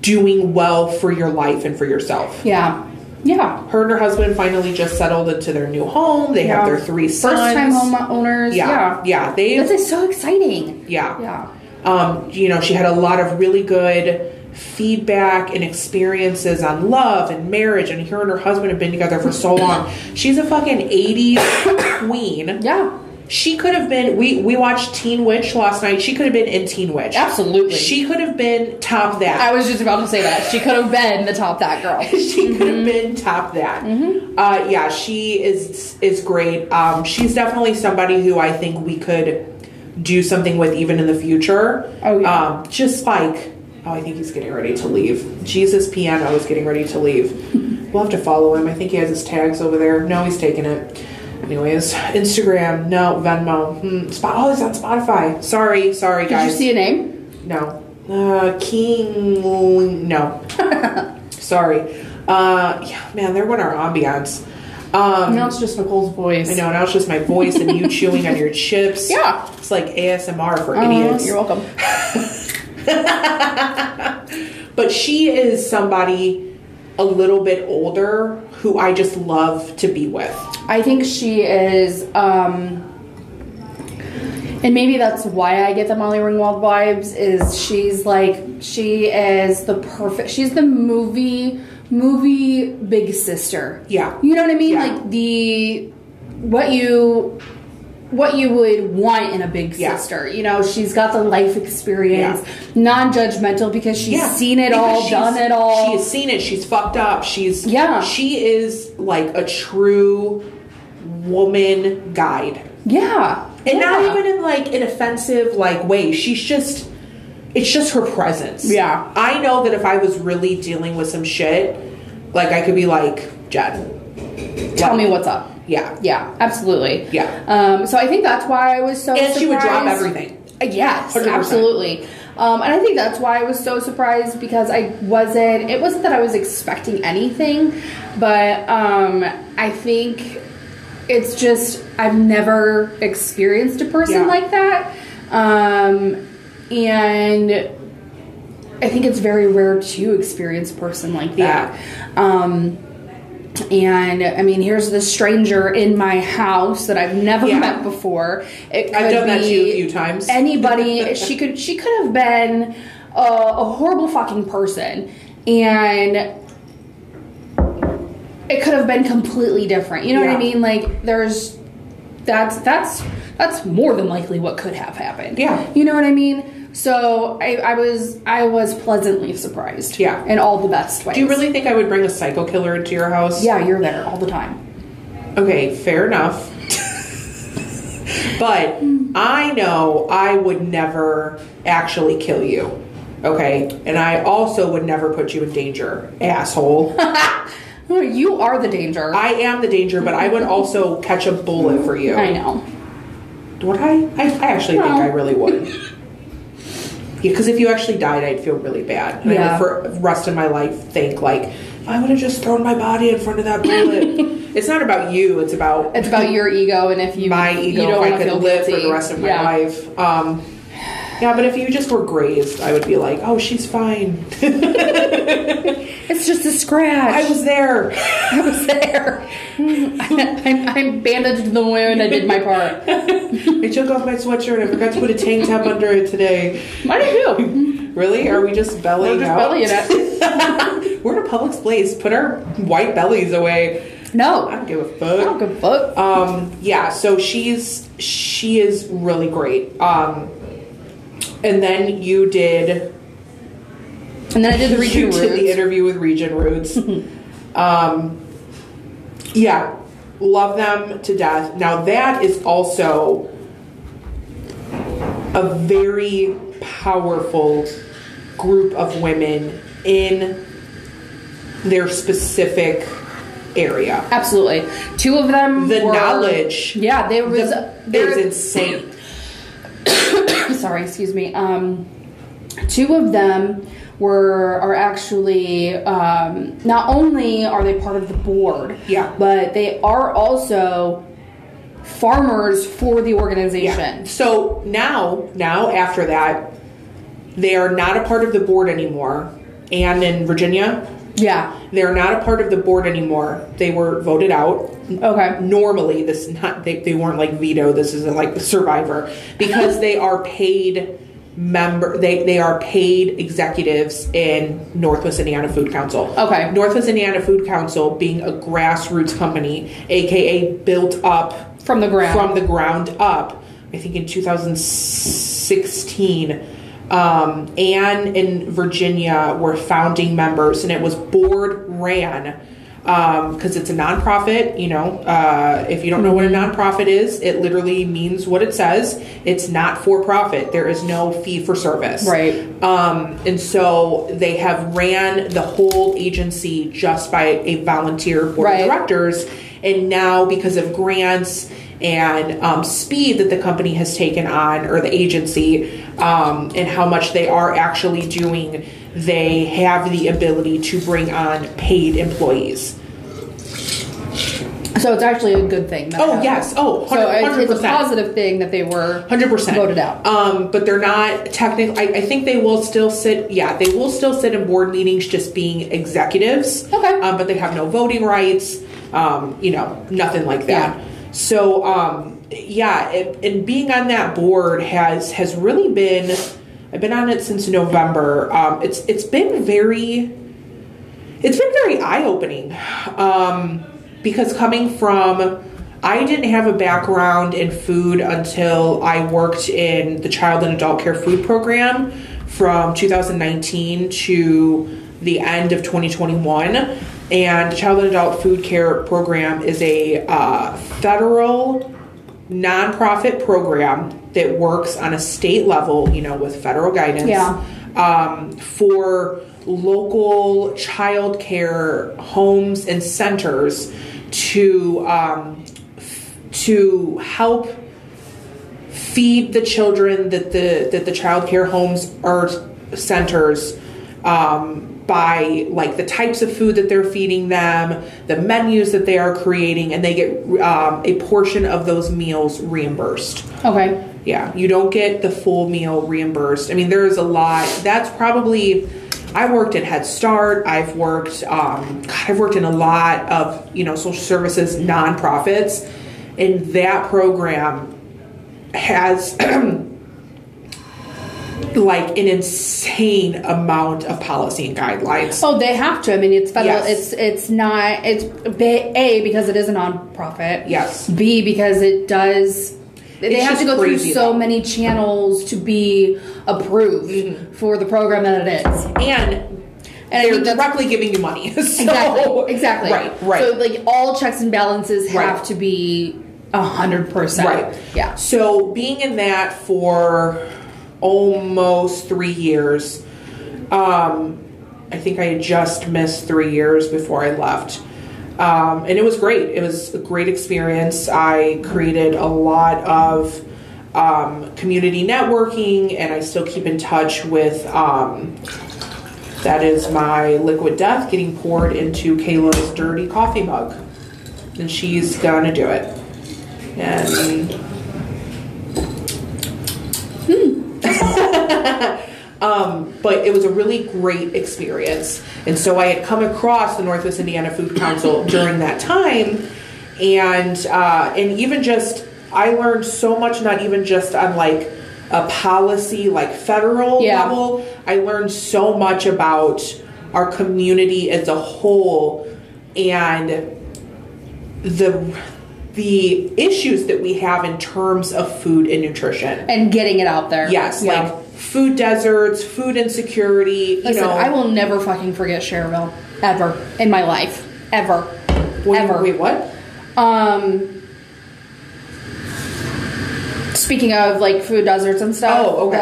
doing well for your life and for yourself. Yeah. Yeah. Her and her husband finally just settled into their new home. They have their three sons. First time home owners. Yeah, Yeah. yeah. They This is so exciting. yeah. Yeah. Um, you know, she had a lot of really good feedback and experiences on love and marriage, and her and her husband have been together for so long. She's a fucking 80s queen. Yeah. She could have been. We we watched Teen Witch last night. She could have been in Teen Witch. Absolutely. She could have been top that. I was just about to say that. She could have been the top that girl. (laughs) she could have been top that. Uh, yeah, she is is great. Um, she's definitely somebody who I think we could do something with even in the future. Oh, yeah. Um, just like oh, I think he's getting ready to leave. Jesus Piano is getting ready to leave. we'll have to follow him. I think he has his tags over there. No, he's taking it. Anyways, Instagram, no, Venmo, hmm, Spot. Oh, it's on Spotify. Sorry, sorry, guys. Did guys. you see a name? No. Uh, King. No. (laughs) Sorry. Uh, yeah, man, there went our ambiance. Um, Now it's just Nicole's voice. I know, now it's just my voice and you chewing on your chips. (laughs) Yeah. It's like ASMR for Uh, idiots. You're welcome. (laughs) (laughs) But she is somebody a little bit older who I just love to be with. I think she is, um, and maybe that's why I get the Molly Ringwald vibes. Is she's like she is the perfect. She's the movie movie big sister. Yeah. you know what I mean. Yeah. Like the what you what you would want in a big Yeah. sister. You know, she's got the life experience, Yeah. non-judgmental because she's Yeah. seen it Because all, done it all. She's seen it. She's fucked up. She's Yeah. She is like a true woman guide. yeah, and not even in like an offensive like way she's just it's just her presence Yeah. i know that if i was really dealing with some shit like i could be like jen Tell me what's up. Yeah Yeah, absolutely. Yeah. Um, so I think that's why I was so. and she would drop surprised. everything Uh, Yes, 100%. absolutely. Um, and I think that's why I was so surprised because I wasn't. It wasn't that I was expecting anything, but um, I think it's just I've never experienced a person Yeah. like that, um, and I think it's very rare to experience a person like that. Um, and I mean, here's this stranger in my house that I've never Yeah. met before. It could I've done that too a few times. Anybody, (laughs) she could, she could have been a, a horrible fucking person, and it could have been completely different. You know what I mean? Like, there's that's that's that's more than likely what could have happened. Yeah. you know what I mean. So I, I was I was pleasantly surprised. Yeah. in all the best ways. do you really think i would bring a psycho killer into your house Yeah, you're there all the time. okay fair enough but i know i would never actually kill you okay and i also would never put you in danger asshole (laughs) Oh, You are the danger. I am the danger, but I would also catch a bullet for you. I know. Would I? I, I actually think I really would. (laughs) Because if you actually died, I'd feel really bad. And I Yeah. would for the rest of my life think like, if I would have just thrown my body in front of that bullet. (laughs) it's not about you. It's about It's about your ego, and if you my ego. you don't if I could live for the rest of my Yeah. life. Um, yeah, but if you just were grazed, I would be like, oh, she's fine. It's just a scratch. I was there. I was there. I, I bandaged the wound. I did my part. I took off my sweatshirt. I forgot to put a tank top under it today. Did you? Really? Are we just bellying We're just out? bellying it. (laughs) We're in a public place. Put our white bellies away. No, I don't give a fuck. I don't give a fuck. Um, yeah. So she's she is really great. Um, and then you did And then I did the region (laughs) you did the interview with Region Roots. (laughs) um, yeah, love them to death. Now that is also a very powerful group of women in their specific area. Absolutely. Two of them. The were- knowledge Yeah, there was. the, there, is insane. (clears throat) (clears throat) (coughs) sorry, excuse me. Um, two of them were are actually um, not only are they part of the board, Yeah. but they are also farmers for the organization. So now, now after that, they are not a part of the board anymore. And in Virginia, Yeah. they're not a part of the board anymore. They were voted out. Okay. Normally, this is not they, they weren't like veto. This isn't like the Survivor because they are paid member. They they are paid executives in Northwest Indiana Food Council. Okay. Northwest Indiana Food Council being a grassroots company, aka built up From the ground. from the ground up. I think in 2016, um, Anne in Virginia were founding members, and it was board ran because it's a nonprofit. You know, uh, if you don't know what a nonprofit is, it literally means what it says. It's not for profit. There is no fee for service. Right. Um, and so they have ran the whole agency just by a volunteer board Right. of directors. And now, because of grants and um, speed that the company has taken on, or the agency, um, and how much they are actually doing, they have the ability to bring on paid employees. So it's actually a good thing. That Oh, happened. yes. Oh, so it's, it's a positive thing that they were Hundred percent voted out. Um, but they're not technically. I, I think they will still sit. Yeah, they will still sit in board meetings, just being executives. Okay. Um, but they have no voting rights. Um, you know, nothing like that. Yeah. So, um, yeah, it, and being on that board has has really been. I've been on it since November. Um, it's it's been very. It's been very eye opening. Um, because coming from I didn't have a background in food until I worked in the child and adult care food program from 2019 to the end of 2021. And the child and adult food care program is a uh, federal nonprofit program that works on a state level, you know, with federal guidance Yeah. um, for local child care homes and centers to um, f- to help feed the children that the that the child care homes or centers um, by like the types of food that they're feeding them, the menus that they are creating, and they get um, a portion of those meals reimbursed. Okay. Yeah, you don't get the full meal reimbursed. I mean, there is a lot. That's probably. I worked at Head Start. I've worked. Um, God, I've worked in a lot of you know social services nonprofits, and that program has (clears throat) like an insane amount of policy and guidelines. Oh, they have to. I mean, it's federal. Yes. It's it's not. It's a because it is a nonprofit. Yes. B because it does. They It's have to go through so though. many channels to be approved Mm-hmm. for the program that it is. and And they're directly giving you money. (laughs) So- Exactly. Exactly. Right. Right. So like all checks and balances have Right. to be a hundred percent. Right. Yeah. So being in that for almost three years, um, I think I had just missed three years before I left. Um, and it was great. It was a great experience. I created a lot of um, community networking, and I still keep in touch with. Um, that is my liquid death getting poured into Kayla's dirty coffee mug, and she's gonna do it. And um, but it was a really great experience. And so I had come across the Northwest Indiana Food Council (coughs) during that time, and uh, and even just I learned so much, not even just on like a policy like federal Yeah. level. I learned so much about our community as a whole and the the issues that we have in terms of food and nutrition. And getting it out there. Yes, Yeah. like food deserts, food insecurity. You Listen, know, I will never fucking forget Schererville ever in my life, ever, Wait, ever. Wait, what? Um, speaking of like food deserts and stuff. Oh, okay.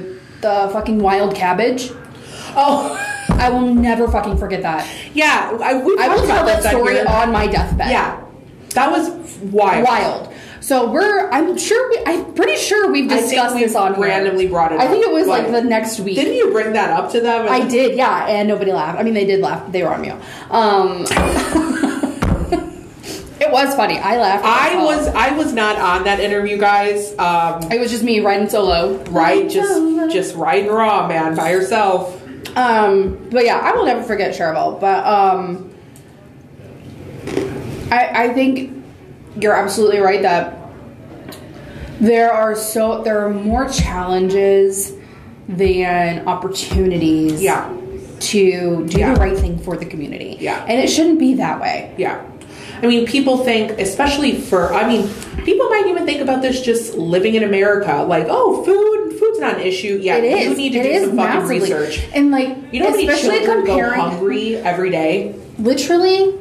The the fucking wild cabbage. Oh, (laughs) I will never fucking forget that. yeah. I, I will about tell that this story here. on my deathbed. Yeah. That was wild. wild. So we're I'm sure we I'm pretty sure we've discussed we this on here. randomly brought it I think it was like the next week. Didn't you bring that up to them? I did, yeah, and nobody laughed. I mean, they did laugh. But they were on mute. Um, (laughs) it was funny. I laughed. I was I was not on that interview, guys. Um, It was just me riding solo. right, just just riding raw, man, by yourself. Um, but yeah, I will never forget Cheryl. But um, I I think you're absolutely right that there are so there are more challenges than opportunities. Yeah. To do Yeah. the right thing for the community. Yeah. And it shouldn't be that way. Yeah. I mean, people think, especially for, I mean, people might even think about this just living in America. Like, oh, food, food's not an issue. Yeah, It is. you need to It do is some fucking massively. research. And like, You know how many especially children go comparing, hungry every day? literally,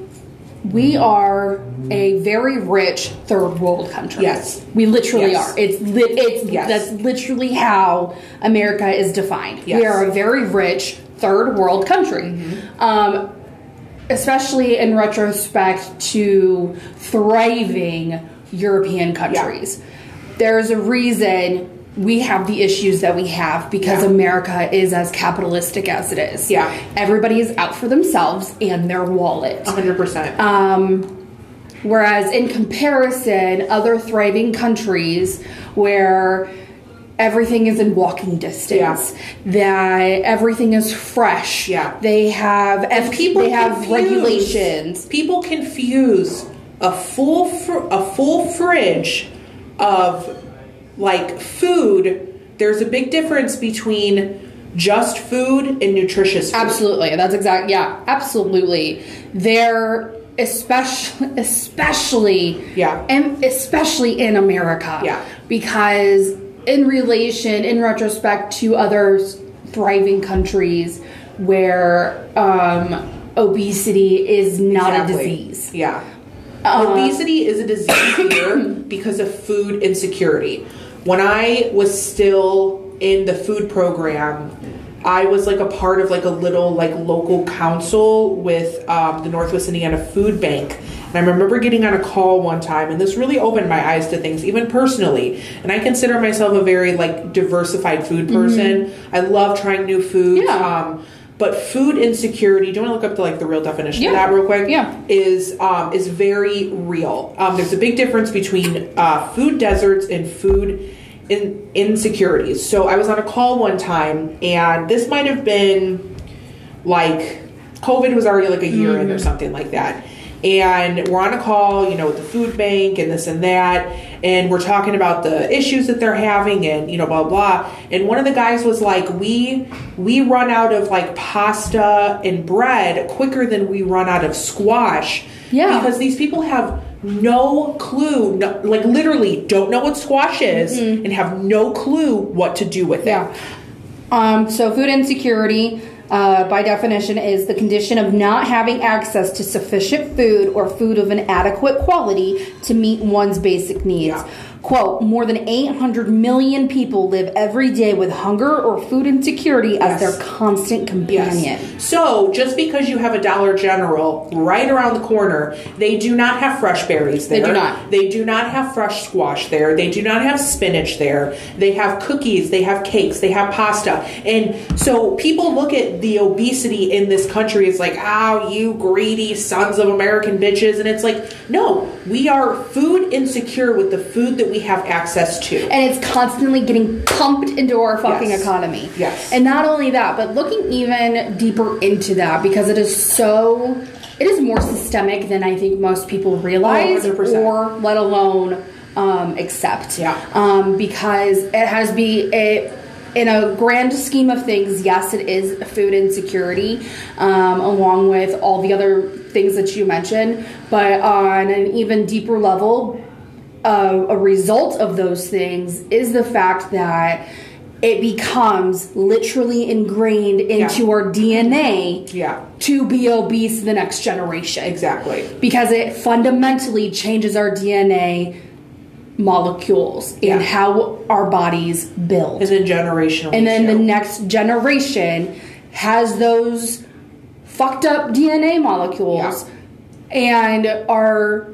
we are a very rich third world country. Yes. we literally Yes. are. It's lit. It's Yes. that's literally how America is defined. We are a very rich third world country. Mm-hmm. Um, especially in retrospect to thriving European countries. There's a reason we have the issues that we have because Yeah. America is as capitalistic as it is. Yeah. Everybody is out for themselves and their wallet. 100%. Um, whereas in comparison, other thriving countries where everything is in walking distance, that everything is fresh. Yeah. They have and people they have confuse- regulations. People confuse a full fr- a full fridge of like food. There's a big difference between just food and nutritious food. Absolutely. That's exact yeah, absolutely. They're especially especially Yeah. and especially in America. Yeah. Because in relation in retrospect to other thriving countries where um, obesity is not Exactly. a disease. Yeah. Uh, Obesity is a disease here (coughs) because of food insecurity. When I was still in the food program, I was like a part of like a little like local council with um, the Northwest Indiana Food Bank. And I remember getting on a call one time, and this really opened my eyes to things, even personally. And I consider myself a very like diversified food person. I love trying new foods. Mm-hmm. Yeah. Um, but food insecurity. Do you want to look up the like the real definition Yeah. of that real quick? Yeah. is um, is very real. Um, there's a big difference between uh, food deserts and food in, insecurities. So I was on a call one time, and this might have been like COVID was already like a year in or mm-hmm. something like that. And we're on a call, you know, with the food bank and this and that, and we're talking about the issues that they're having and you know, blah blah. And one of the guys was like, "We we run out of like pasta and bread quicker than we run out of squash." Yeah. because these people have no clue, no, like literally don't know what squash is, and have no clue what to do with it. Um, so, food insecurity, uh, by definition, is the condition of not having access to sufficient food or food of an adequate quality to meet one's basic needs. Yeah. Quote, more than 800 million people live every day with hunger or food insecurity as Yes. their constant companion. Yes. So just because you have a Dollar General right around the corner, they do not have fresh berries there. They do not. They do not have fresh squash there. They do not have spinach there. They have cookies, they have cakes, they have pasta. And so people look at the obesity in this country as like, "Oh, you greedy sons of American bitches." And it's like, "No, we are food insecure with the food that we have access to." and it's constantly getting pumped into our fucking Yes. economy. Yes. And not only that, but looking even deeper into that because it is so it is more systemic than I think most people realize 100%. or let alone um, accept. Yeah. Um, because it has be a in a grand scheme of things, yes, it is food insecurity, um, along with all the other things that you mentioned. But on an even deeper level, uh, a result of those things is the fact that it becomes literally ingrained into Yeah. our DNA Yeah. to be obese the next generation. Exactly. Because it fundamentally changes our DNA molecules Yeah. and how our bodies build. Is a generational And then the next generation has those fucked up DNA molecules and are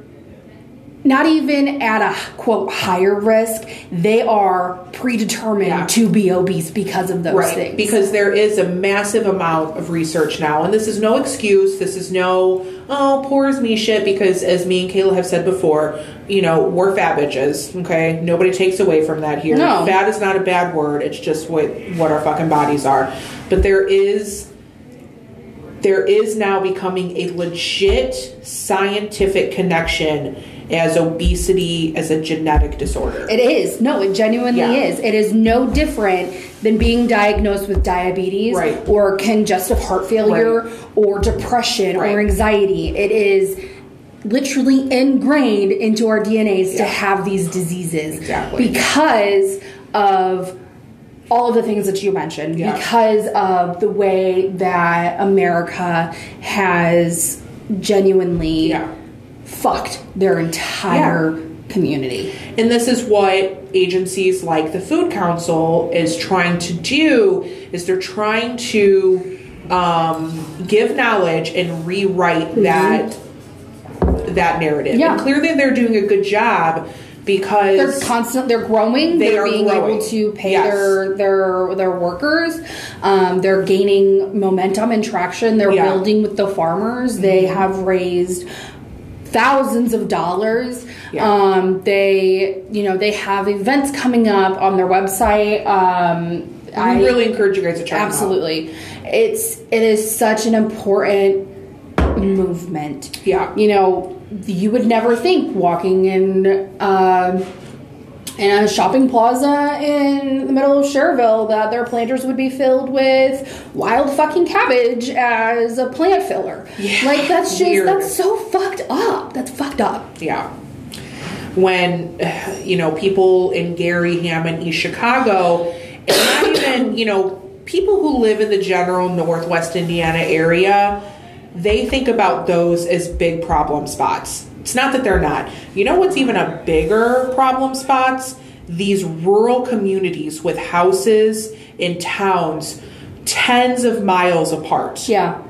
not even at a quote higher risk, they are predetermined Yeah. to be obese because of those right things. because there is a massive amount of research now and this is no excuse this is no oh poor as me shit because as me and kayla have said before you know we're fat bitches okay nobody takes away from that here No. fat is not a bad word it's just what what our fucking bodies are but there is there is now becoming a legit scientific connection as obesity as a genetic disorder It is. No, it genuinely Yeah. is. It is no different than being diagnosed with diabetes Right. or congestive heart failure Right. or depression Right. or anxiety. It is literally ingrained into our DNAs to have these diseases Exactly. because of all of the things that you mentioned Yeah. because of the way that America has genuinely yeah fucked their entire community. And this is what agencies like the Food Council is trying to do is they're trying to um, give knowledge and rewrite that that narrative. Yeah. And clearly they're doing a good job because they're constant they're growing They they're are being growing. able to pay Yes. their their their workers um, they're gaining momentum and traction they're Yeah. Mm-hmm. building with the farmers they have raised thousands of dollars Yeah. um, they you know they have events coming up on their website um, I really encourage you guys to check them out. absolutely it's it is such an important movement Yeah. you know you would never think walking in um in a shopping plaza in the middle of Schererville that their planters would be filled with wild fucking cabbage as a plant filler. Yeah, like that's just weird. that's so fucked up. That's fucked up. Yeah. When, you know, people in Gary, Hammond, East Chicago, and not even, you know, people who live in the general Northwest Indiana area, they think about those as big problem spots. It's not that they're not. You know what's even a bigger problem spots? These rural communities with houses in towns tens of miles apart. Yeah.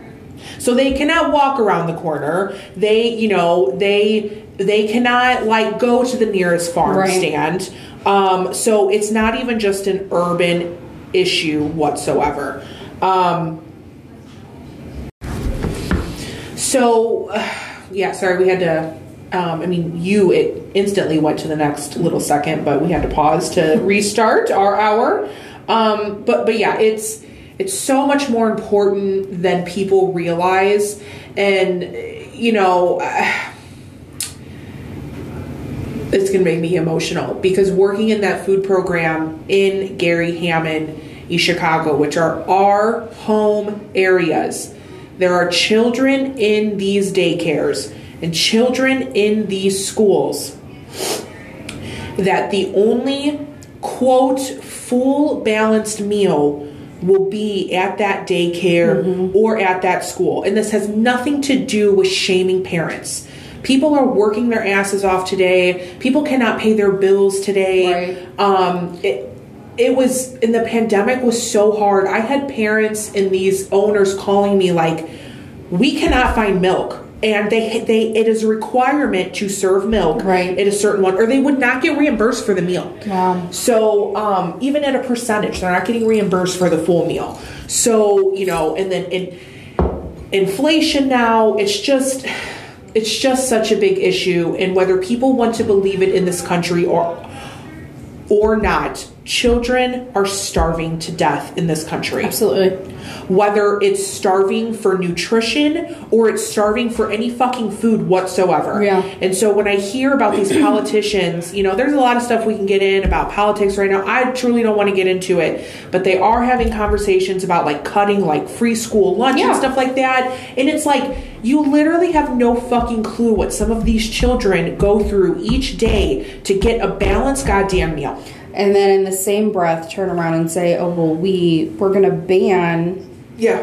So they cannot walk around the corner. They, you know, they they cannot like go to the nearest farm Right. stand. Um, so it's not even just an urban issue whatsoever. Um, so, uh, (sighs) yeah, sorry, we had to. Um, I mean, you it instantly went to the next little second, but we had to pause to (laughs) restart our hour. Um, but but yeah, it's it's so much more important than people realize, and you know. (sighs) it's going to make me emotional because working in that food program in Gary Hammond, East Chicago, which are our home areas, there are children in these daycares and children in these schools that the only quote full balanced meal will be at that daycare or at that school. And this has nothing to do with shaming parents. People are working their asses off today. People cannot pay their bills today. Right. Um, it, it was, and the pandemic was so hard. I had parents and these owners calling me like, we cannot find milk. And they, they, it is a requirement to serve milk Right. at a certain one, or they would not get reimbursed for the meal. Wow. So um, even at a percentage, they're not getting reimbursed for the full meal. So you know, and then in inflation now, it's just it's just such a big issue. And whether people want to believe it in this country or or not, children are starving to death in this country Absolutely. whether it's starving for nutrition or it's starving for any fucking food whatsoever. Yeah. And so when I hear about these (clears throat) politicians, you know, there's a lot of stuff we can get in about politics right now. I truly don't want to get into it, but they are having conversations about like cutting like free school lunch Yeah. and stuff like that. And it's like you literally have no fucking clue what some of these children go through each day to get a balanced goddamn meal. And then in the same breath, turn around and say, "Oh well, we we're gonna ban Yeah.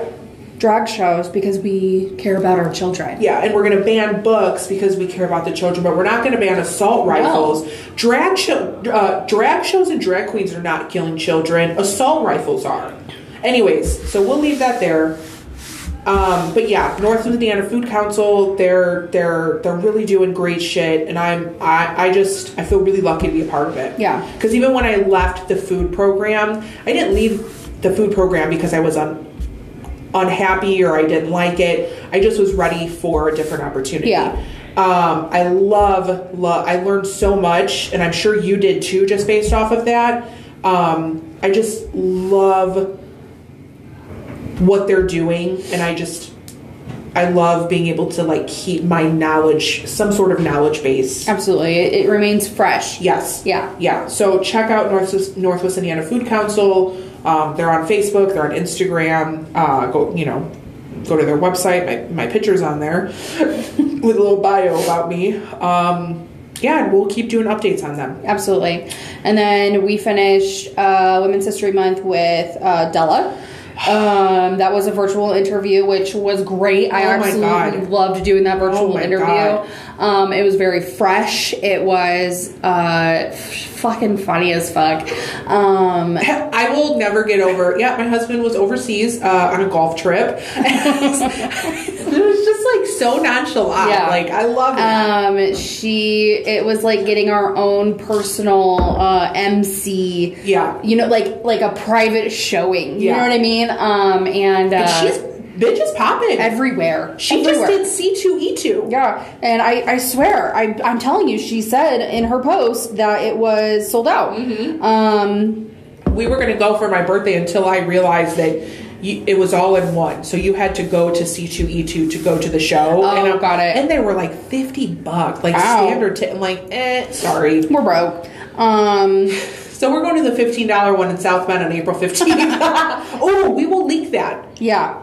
drag shows because we care about our children." Yeah, and we're going to ban books because we care about the children, but we're not going to ban assault rifles. Drag show, uh, drag shows and drag queens are not killing children. Assault rifles are. Anyways, so we'll leave that there. Um, but yeah, North Indiana Food Council, they're they're they're really doing great shit, and I'm I, I just I feel really lucky to be a part of it. Yeah. Because even when I left the food program, I didn't leave the food program because I was un, unhappy or I didn't like it. I just was ready for a different opportunity. Yeah. Um, I love love. I learned so much, and I'm sure you did too, just based off of that. Um, I just love what they're doing and i just i love being able to like keep my knowledge some sort of knowledge base Absolutely. It, it remains fresh. yes Yeah. yeah so check out northwest northwest indiana food council um, they're on facebook they're on instagram uh, go you know go to their website my, my picture's on there (laughs) with a little bio about me um, yeah and we'll keep doing updates on them Absolutely. And then we finished uh, Women's History Month with uh, Della. Um, that was a virtual interview, which was great. I Oh absolutely God. loved doing that virtual Oh interview. Um, it was very fresh. It was uh, fucking funny as fuck. Um, (laughs) I will never get over. Yeah, my husband was overseas uh, on a golf trip. (laughs) (laughs) it was just like so nonchalant. Yeah. Like I love it. um, she, it was like getting our own personal uh, MC. Yeah. You know, like like a private showing. You Yeah. know what I mean? Um, and uh, And she's bitch is popping. everywhere. she everywhere. just did C two E two. Yeah, and I, I swear, I, I'm telling you, she said in her post that it was sold out. Mm-hmm. Um, We were gonna go for my birthday until I realized that. You, it was all in one, so you had to go to C two E two to go to the show. Oh, and I- got it. And they were like fifty bucks, like Ow. standard. T- I'm like, eh, sorry. we're broke. Um, So we're going to the fifteen dollar one in South Bend on April fifteenth. (laughs) (laughs) oh, we will link that. yeah,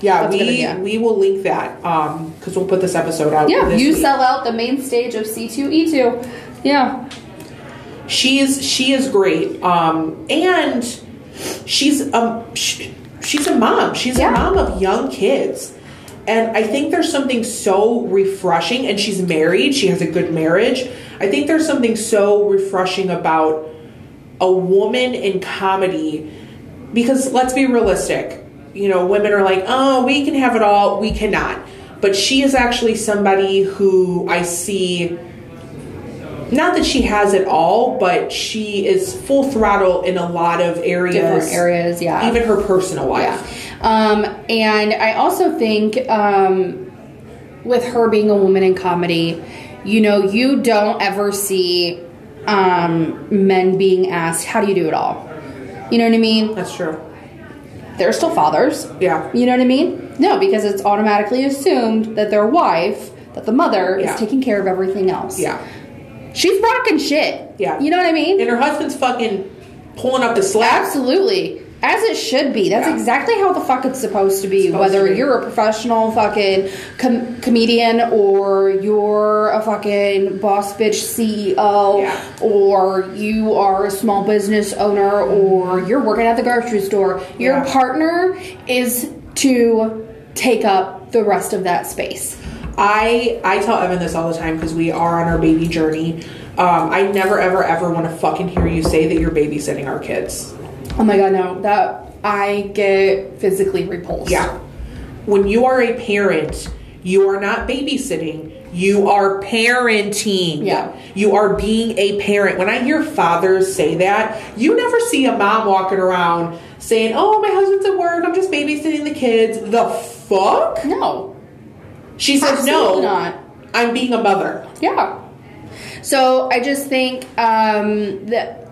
Yeah, That's good we we will link that um because we'll put this episode out. yeah. You week. sell out the main stage of C2E2. Yeah, She's she is great. Um, and she's um she, she's a mom. She's Yeah. a mom of young kids. And I think there's something so refreshing, and she's married. She has a good marriage. I think there's something so refreshing about a woman in comedy because let's be realistic. You know, women are like, oh, we can have it all. We cannot. But she is actually somebody who I see not that she has it all, but she is full throttle in a lot of areas. different areas. Yeah, Even her personal life. Yeah. Um, and I also think um, with her being a woman in comedy, you know, you don't ever see um, men being asked, "How do you do it all?" You know what I mean? That's true. They're still fathers. Yeah. You know what I mean? No, because it's automatically assumed that their wife, that the mother, Yeah. is taking care of everything else. Yeah. She's rocking shit. Yeah. You know what I mean? And her husband's fucking pulling up the slack. Absolutely. As it should be. That's Yeah. exactly how the fuck it's supposed to be. Supposed Whether to be. you're a professional fucking com- comedian or you're a fucking boss bitch CEO Yeah. or you are a small business owner or you're working at the grocery store, your Yeah. partner is to take up the rest of that space. I I tell Evan this all the time because we are on our baby journey. Um, I never ever ever want to fucking hear you say that you're babysitting our kids. Oh my god, no. That I get physically repulsed. Yeah. When you are a parent, you are not babysitting. You are parenting. Yeah. You are being a parent. When I hear fathers say that, you never see a mom walking around saying, Oh, my husband's at work. I'm just babysitting the kids. The fuck? No. She says, Absolutely No. not. I'm being a mother. Yeah. So I just think um, that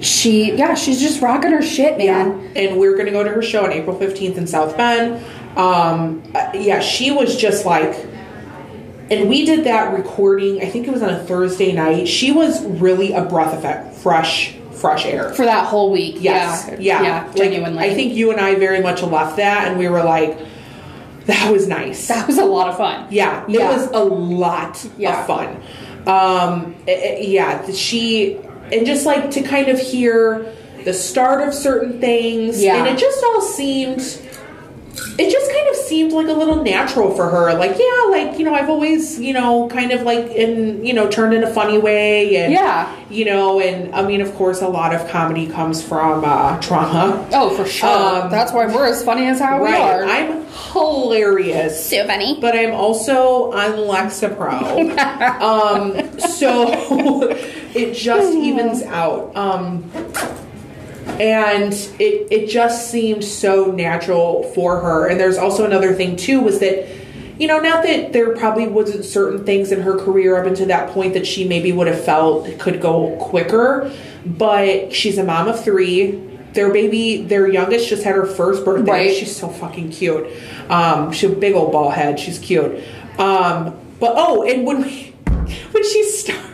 she, yeah, she's just rocking her shit, man. Yeah. And we're going to go to her show on April 15th in South Bend. Um, uh, yeah, she was just like, and we did that recording, I think it was on a Thursday night. She was really a breath of fresh, fresh air. For that whole week. Yes. Yeah. Yeah. Yeah. Like, genuinely. I think you and I very much left that and we were like, that was nice. that was a lot of fun. Yeah, it Yeah. was a lot Yeah. of fun. Um, it- it- yeah, she and just like to kind of hear the start of certain things, Yeah. and it just all seemed it just kind of seemed like a little natural for her. Like, yeah, like, you know, I've always, you know, kind of like in, you know, turned in a funny way. And, Yeah. you know, and I mean, of course, a lot of comedy comes from uh, trauma. Oh, for sure. Um, That's why we're as funny as how we are. I'm hilarious. so funny. But I'm also on Lexapro. (laughs) um, so (laughs) it just evens out. Um, and it it just seemed so natural for her. And there's also another thing too was that you know not that there probably wasn't certain things in her career up until that point that she maybe would have felt could go quicker, but she's a mom of three. Their baby, their youngest, just had her first birthday. Right. She's so fucking cute. Um, she's a big old ball head. She's cute. Um, but oh, and when we (laughs) when she started,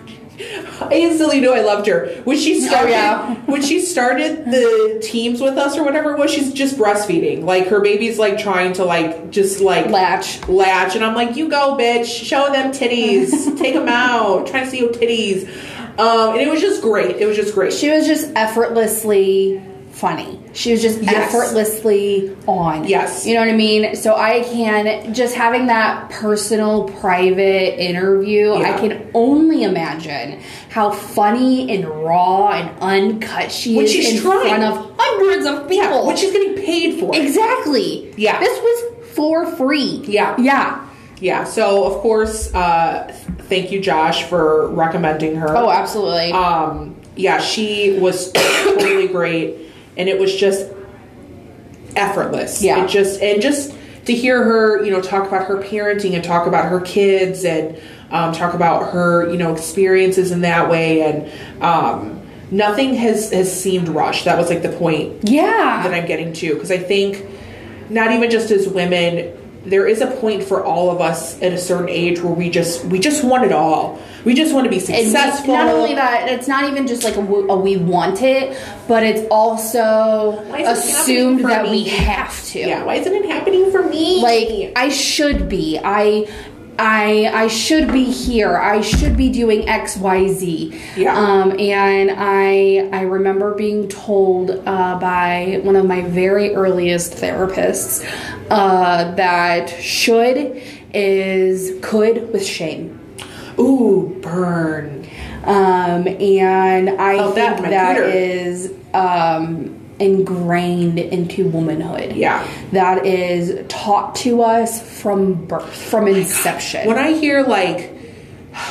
I instantly knew I loved her. When she started, yeah. when she started the teams with us or whatever it was, she's just breastfeeding. Like her baby's like trying to like just like Latch. latch, and I'm like, you go, bitch, show them titties, (laughs) take them out, try to see your titties. Um, and it was just great. It was just great. She was just effortlessly funny. She was just Yes. effortlessly on. Yes. You know what I mean? So I can just having that personal private interview, Yeah. I can only imagine how funny and raw and uncut she When is she's in trying. front of hundreds of people. yeah, when she's getting paid for exactly. Yeah. This was for free. Yeah. Yeah. Yeah. So of course, uh, thank you, Josh, for recommending her. Oh, absolutely. um yeah she was (coughs) totally great and it was just effortless Yeah. it just and just to hear her you know talk about her parenting and talk about her kids and um, talk about her you know experiences in that way and um, nothing has has seemed rushed that was like the point yeah. that I'm getting to because I think not even just as women there is a point for all of us at a certain age where we just we just want it all we just want to be And successful not only that, it's not even just like a, w- a we want it, but it's also Why it assumed that me? we have to. Yeah, why isn't it happening for me? Like I should be. I I I should be here. I should be doing X Y Z. Yeah. Um, and I I remember being told uh, by one of my very earliest therapists uh, that should is could with shame. ooh, burn. Um, and I that think that Twitter. is um, ingrained into womanhood. Yeah. That is taught to us from birth, from oh inception. When I hear like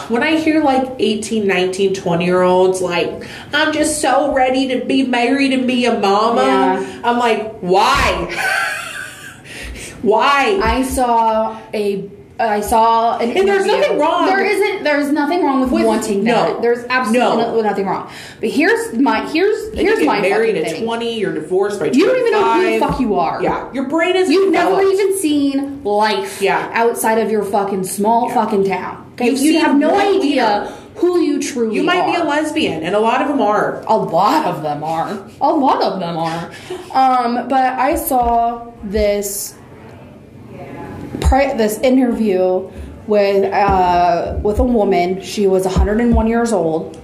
when I hear like 18, 19, 20 year olds like, I'm just so ready to be married and be a mama, Yeah. I'm like, why? (laughs) why? I saw a. I saw an And there's nothing wrong. There isn't. There's nothing wrong with, With- wanting no. that. There's absolutely No. no- nothing wrong. But here's my here's You here's get my married at thing. 20, you're divorced by You don't even know who the fuck you are. Yeah, your brain is You've never even seen life Yeah. outside of your fucking small Yeah. fucking town. Okay? You've You have no idea leader. who you truly You might be a lesbian, and a lot of them are. A lot of them are. A lot of them are. Um, but I saw this pri- this interview with uh, with a woman. She was 101 years old,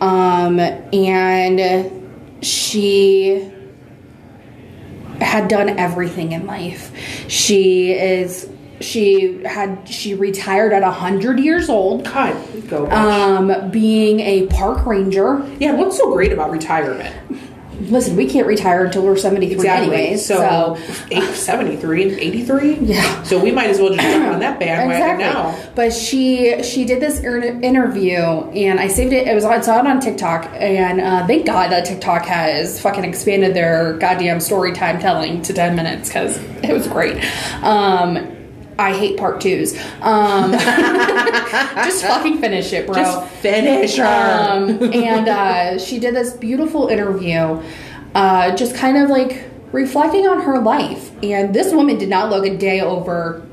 um, and she had done everything in life. She is she had she retired at 100 years old. God, go. Um, being a park ranger. yeah, what's so great about retirement? Listen, we can't retire until we're 73 anyways. So, eight, 73 and 83? Yeah. So we might as well just jump on that (clears throat) bandwagon exactly. now. But she she did this er- interview, and I saved it. It was I saw it on TikTok, and uh, thank God that TikTok has fucking expanded their goddamn story time telling to 10 minutes because it was great. Um, I hate part twos. Um, (laughs) just fucking finish it, bro. Just finish her. um, and uh, she did this beautiful interview, uh, just kind of like reflecting on her life. And this woman did not look a day over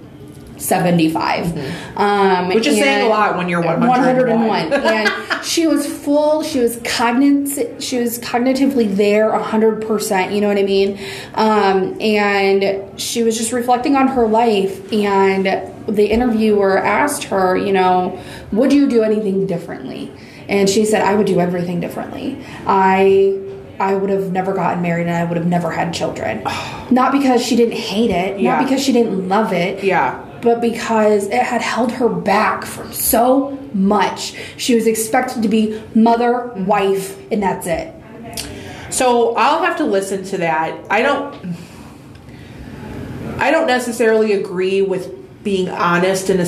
75. Um, Which is saying a lot when you're 101. 101. (laughs) and she was full, she was cognit- she was cognitively there 100%, you know what I mean? Um, and she was just reflecting on her life and the interviewer asked her, you know, would you do anything differently? And she said, I would do everything differently. I I would have never gotten married and I would have never had children. (sighs) not because she didn't hate it, Yeah. not because she didn't love it, Yeah. But because it had held her back from so much. She was expected to be mother, wife, and that's it. So I'll have to listen to that. I don't. I don't necessarily agree with being honest in a.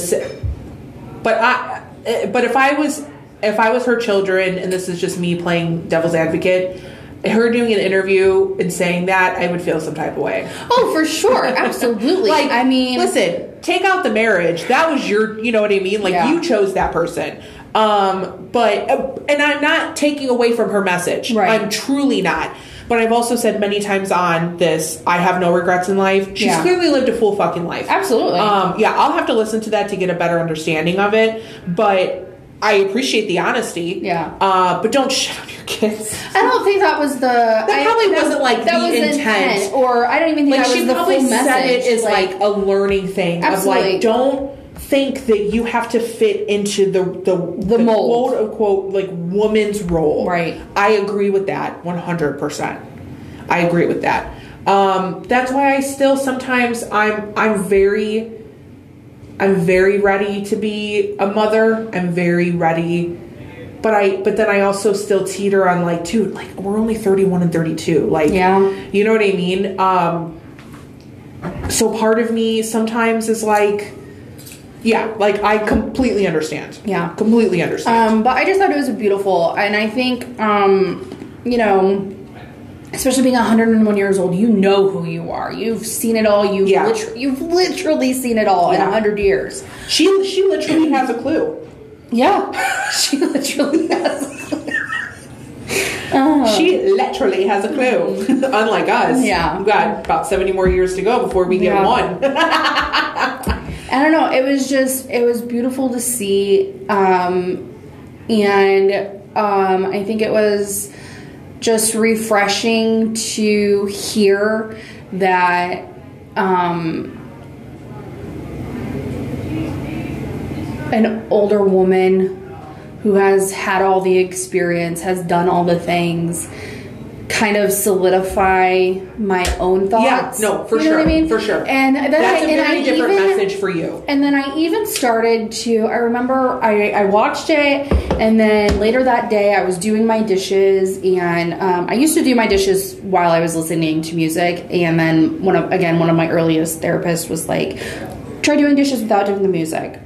But I. eh, But if I was, if I was her children, and this is just me playing devil's advocate, her doing an interview and saying that, I would feel some type of way. Oh, for sure, (laughs) absolutely. Like, I mean, listen, take out the marriage. That was your, you know what I mean? Like, Yeah. you chose that person. Um, but, uh, and I'm not taking away from her message. Right. I'm truly not. But I've also said many times on this, I have no regrets in life. She's Yeah. clearly lived a full fucking life. Absolutely. Um, yeah, I'll have to listen to that to get a better understanding of it. But I appreciate the honesty. Yeah. Uh, but don't shit on your kids. I don't think that was the. That probably wasn't, like, that the intent. or I don't even think like that she was the probably full message. said it as like, a learning thing Absolutely. of like don't think that you have to fit into the the, The mold. quote unquote like woman's role Right. i agree with that 100% i agree with that um, that's why i still sometimes i'm i'm very i'm very ready to be a mother i'm very ready but i but then i also still teeter on like dude like we're only 31 and 32 like Yeah. you know what I mean? Um, so part of me sometimes is like, yeah, like I completely understand. Yeah. completely understand. Um, but I just thought it was beautiful, and I think, um, you know, especially being 101 years old, you know who you are. You've seen it all. You've Yeah. liter- you've literally seen it all in Yeah. 100 years. she she literally has a clue. Yeah, she literally has. She literally has a clue. (laughs) Unlike us. Yeah. we've got about seventy more years to go before we get Yeah. one. (laughs) I don't know. It was just it was beautiful to see, um, and um, I think it was just refreshing to hear that. Um, an older woman who has had all the experience, has done all the things, kind of solidify my own thoughts. Yeah, no, for You know sure, what I mean? for sure. And then That's I, a very different even, message for you. and then I even started to. I remember I, I watched it, and then later that day I was doing my dishes, and um, I used to do my dishes while I was listening to music. And then one of again one of my earliest therapists was like, try doing dishes without doing the music.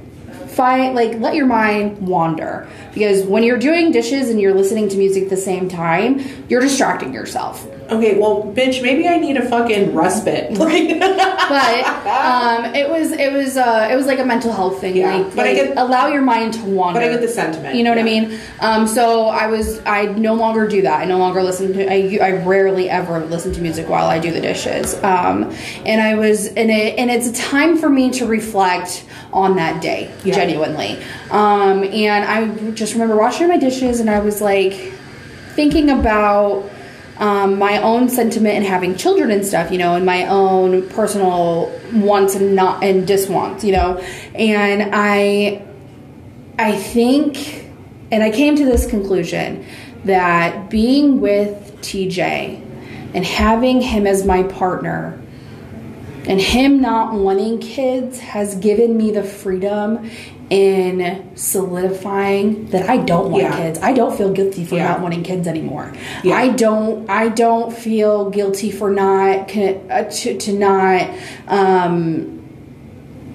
Find like let your mind wander because when you're doing dishes and you're listening to music at the same time, you're distracting yourself. Okay, well, bitch, maybe I need a fucking respite. (laughs) Like, but um, it was it was uh, it was like a mental health thing. Yeah, like, but I like, get- allow your mind to wander. but I get the sentiment, You know what I mean? Um, so I was I no longer do that. I no longer listen to. I, I rarely ever listen to music while I do the dishes. Um, and I was and it and it's a time for me to reflect on that day Yeah. genuinely. Um, and I just remember washing my dishes and I was like thinking about um, my own sentiment and having children and stuff, you know, and my own personal wants and not and diswants, you know, and I, I think, and I came to this conclusion that being with TJ and having him as my partner and him not wanting kids has given me the freedom in solidifying that I don't want Yeah. kids. I don't feel guilty for Yeah. not wanting kids anymore. Yeah. I don't. I don't feel guilty for not uh, to, to not. Um,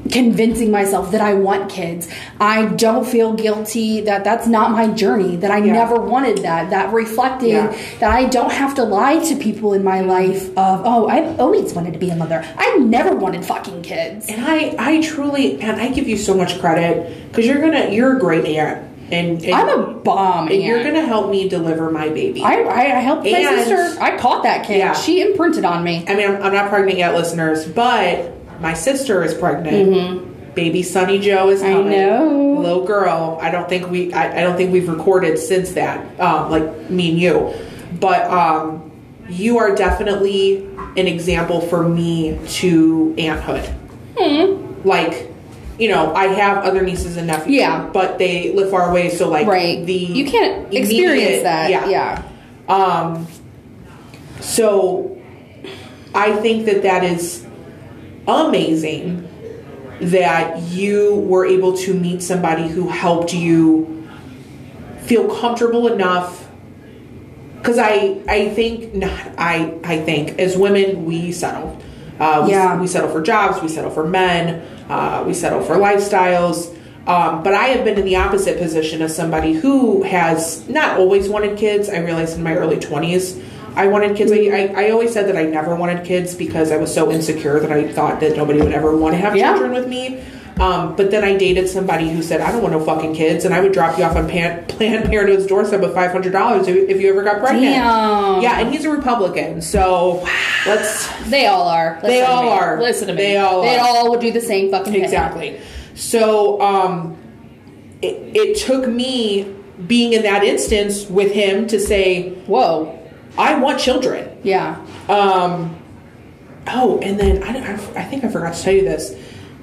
convincing myself that I want kids. I don't feel guilty that that's not my journey, that I Yeah. never wanted that, that reflecting Yeah. that I don't have to lie to people in my life of, oh, I've always wanted to be a mother. I've never wanted fucking kids. And I, I truly, and I give you so much credit because you're gonna, you're a great aunt, and, and I'm a bomb. and you're gonna help me deliver my baby. I, I, I helped my And- sister. I caught that kid. Yeah. She imprinted on me. I mean, I'm, I'm not pregnant yet, listeners, but my sister is pregnant. Baby Sunny Joe is Mm-hmm. I know. Little girl. I don't think we. I, I don't think we've recorded since that. Um, like me and you, but um, you are definitely an example for me to aunthood. Hmm. Like, you know, I have other nieces and nephews. Yeah. but they live far away, so like Right. the You can't experience that. Yeah, Yeah. um, so I think that that is amazing that you were able to meet somebody who helped you feel comfortable enough. Because I I think not I I think as women we settle. Uh, we, Yeah. we settle for jobs we settle for men uh, we settle for lifestyles. Um, but I have been in the opposite position as somebody who has not always wanted kids. I realized in my early 20s I wanted kids I, I, always said that I never wanted kids because I was so insecure that I thought that nobody would ever want to have Yeah. children with me um, but then I dated somebody who said, I don't want no fucking kids, and I would drop you off on Pan- (laughs) Planned Parenthood's doorstep with $500 if, if you ever got pregnant. Damn. Yeah, and he's a Republican, so let's. They all are. Listen They all are. Listen to me. They all They are. all would do the same fucking thing. Exactly. So um, it, it took me being in that instance with him to say, Whoa. I want children. Yeah. Um, oh, and then I, I, I think I forgot to tell you this.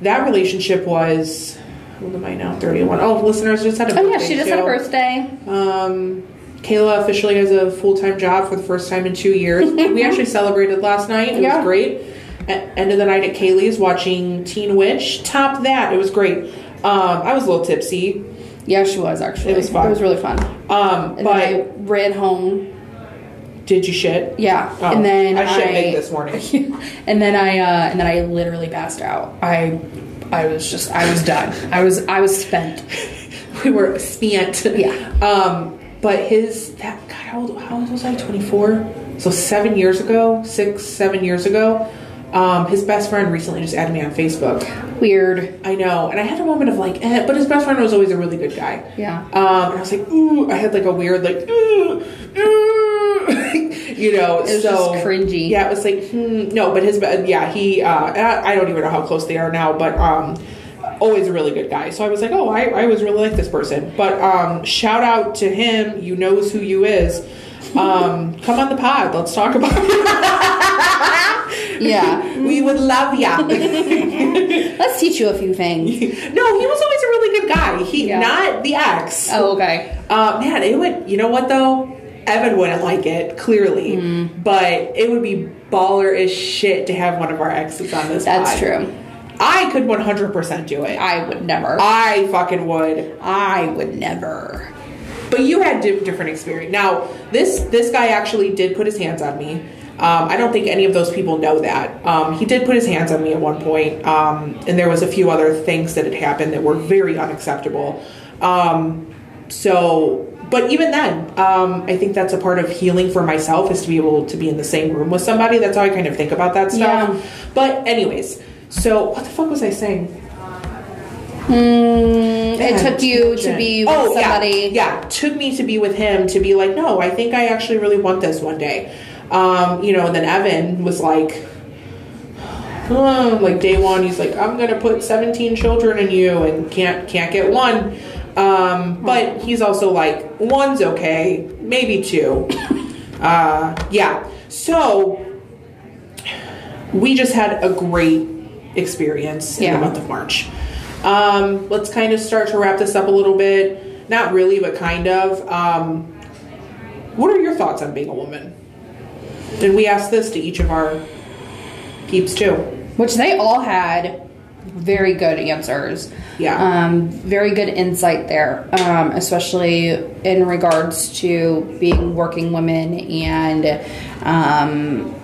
That relationship was. How old am I now? 31. Oh, listeners just had a Oh yeah, she just had a too. birthday. Um, Kayla officially has a full time job for the first time in two years. (laughs) we actually celebrated last night. It Yeah. was great. At end of the night at Kaylee's watching Teen Witch. Top that. It was great. Um, I was a little tipsy. Yeah, she was actually. It was fun. It was really fun. Um, but I ran home. Did you shit? Yeah. Oh, and then I shit big this morning. (laughs) and then I uh, and then I literally passed out. I I was just I was done. I was I was spent. (laughs) we were spent. Yeah. Um, but his that God, how old, how old was I? Twenty four. So seven years ago, six, seven years ago. Um, his best friend recently just added me on Facebook. Weird. I know, and I had a moment of like, eh, but his best friend was always a really good guy. Yeah. Um, and I was like, ooh, I had like a weird like, ooh, ooh, you know, It was so just cringy. Yeah, it was like, hmm, no, but his, yeah, he, uh, I I don't even know how close they are now, but um, always a really good guy. So I was like, oh, I, I was really like this person. But um, shout out to him. You knows who you is. Um, come on the pod. Let's talk about it. (laughs) Yeah. (laughs) we would love ya. (laughs) Let's teach you a few things. No, he was always a really good guy. He Yeah. not the ex. Oh, okay. Uh, man, it would. You know what though? Evan wouldn't like it clearly, Mm. but it would be baller as shit to have one of our exes on this. That's pod. true. I could one hundred percent do it. I would never. I fucking would. I would never. But you had di- different experience. Now this this guy actually did put his hands on me. Um, I don't think any of those people know that. Um, he did put his hands on me at one point, um, and there was a few other things that had happened that were very unacceptable. Um, so, but even then, um, I think that's a part of healing for myself is to be able to be in the same room with somebody. That's how I kind of think about that stuff. Yeah. But anyways, so what the fuck was I saying? Mm, it took you to be with Oh, somebody. Yeah, yeah, took me to be with him to be like, no, I think I actually really want this one day. Um, you know, and then Evan was like, oh, like day one, he's like, I'm gonna put 17 children in you and can't can't get one. Um, but he's also like, one's okay, maybe two. (laughs) uh, yeah. So we just had a great experience in Yeah. the month of March. Um, let's kind of start to wrap this up a little bit. Not really, but kind of. Um, what are your thoughts on being a woman? And we asked this to each of our peeps too. Which they all had very good answers. Yeah. Um, very good insight there, um, especially in regards to being working women and um,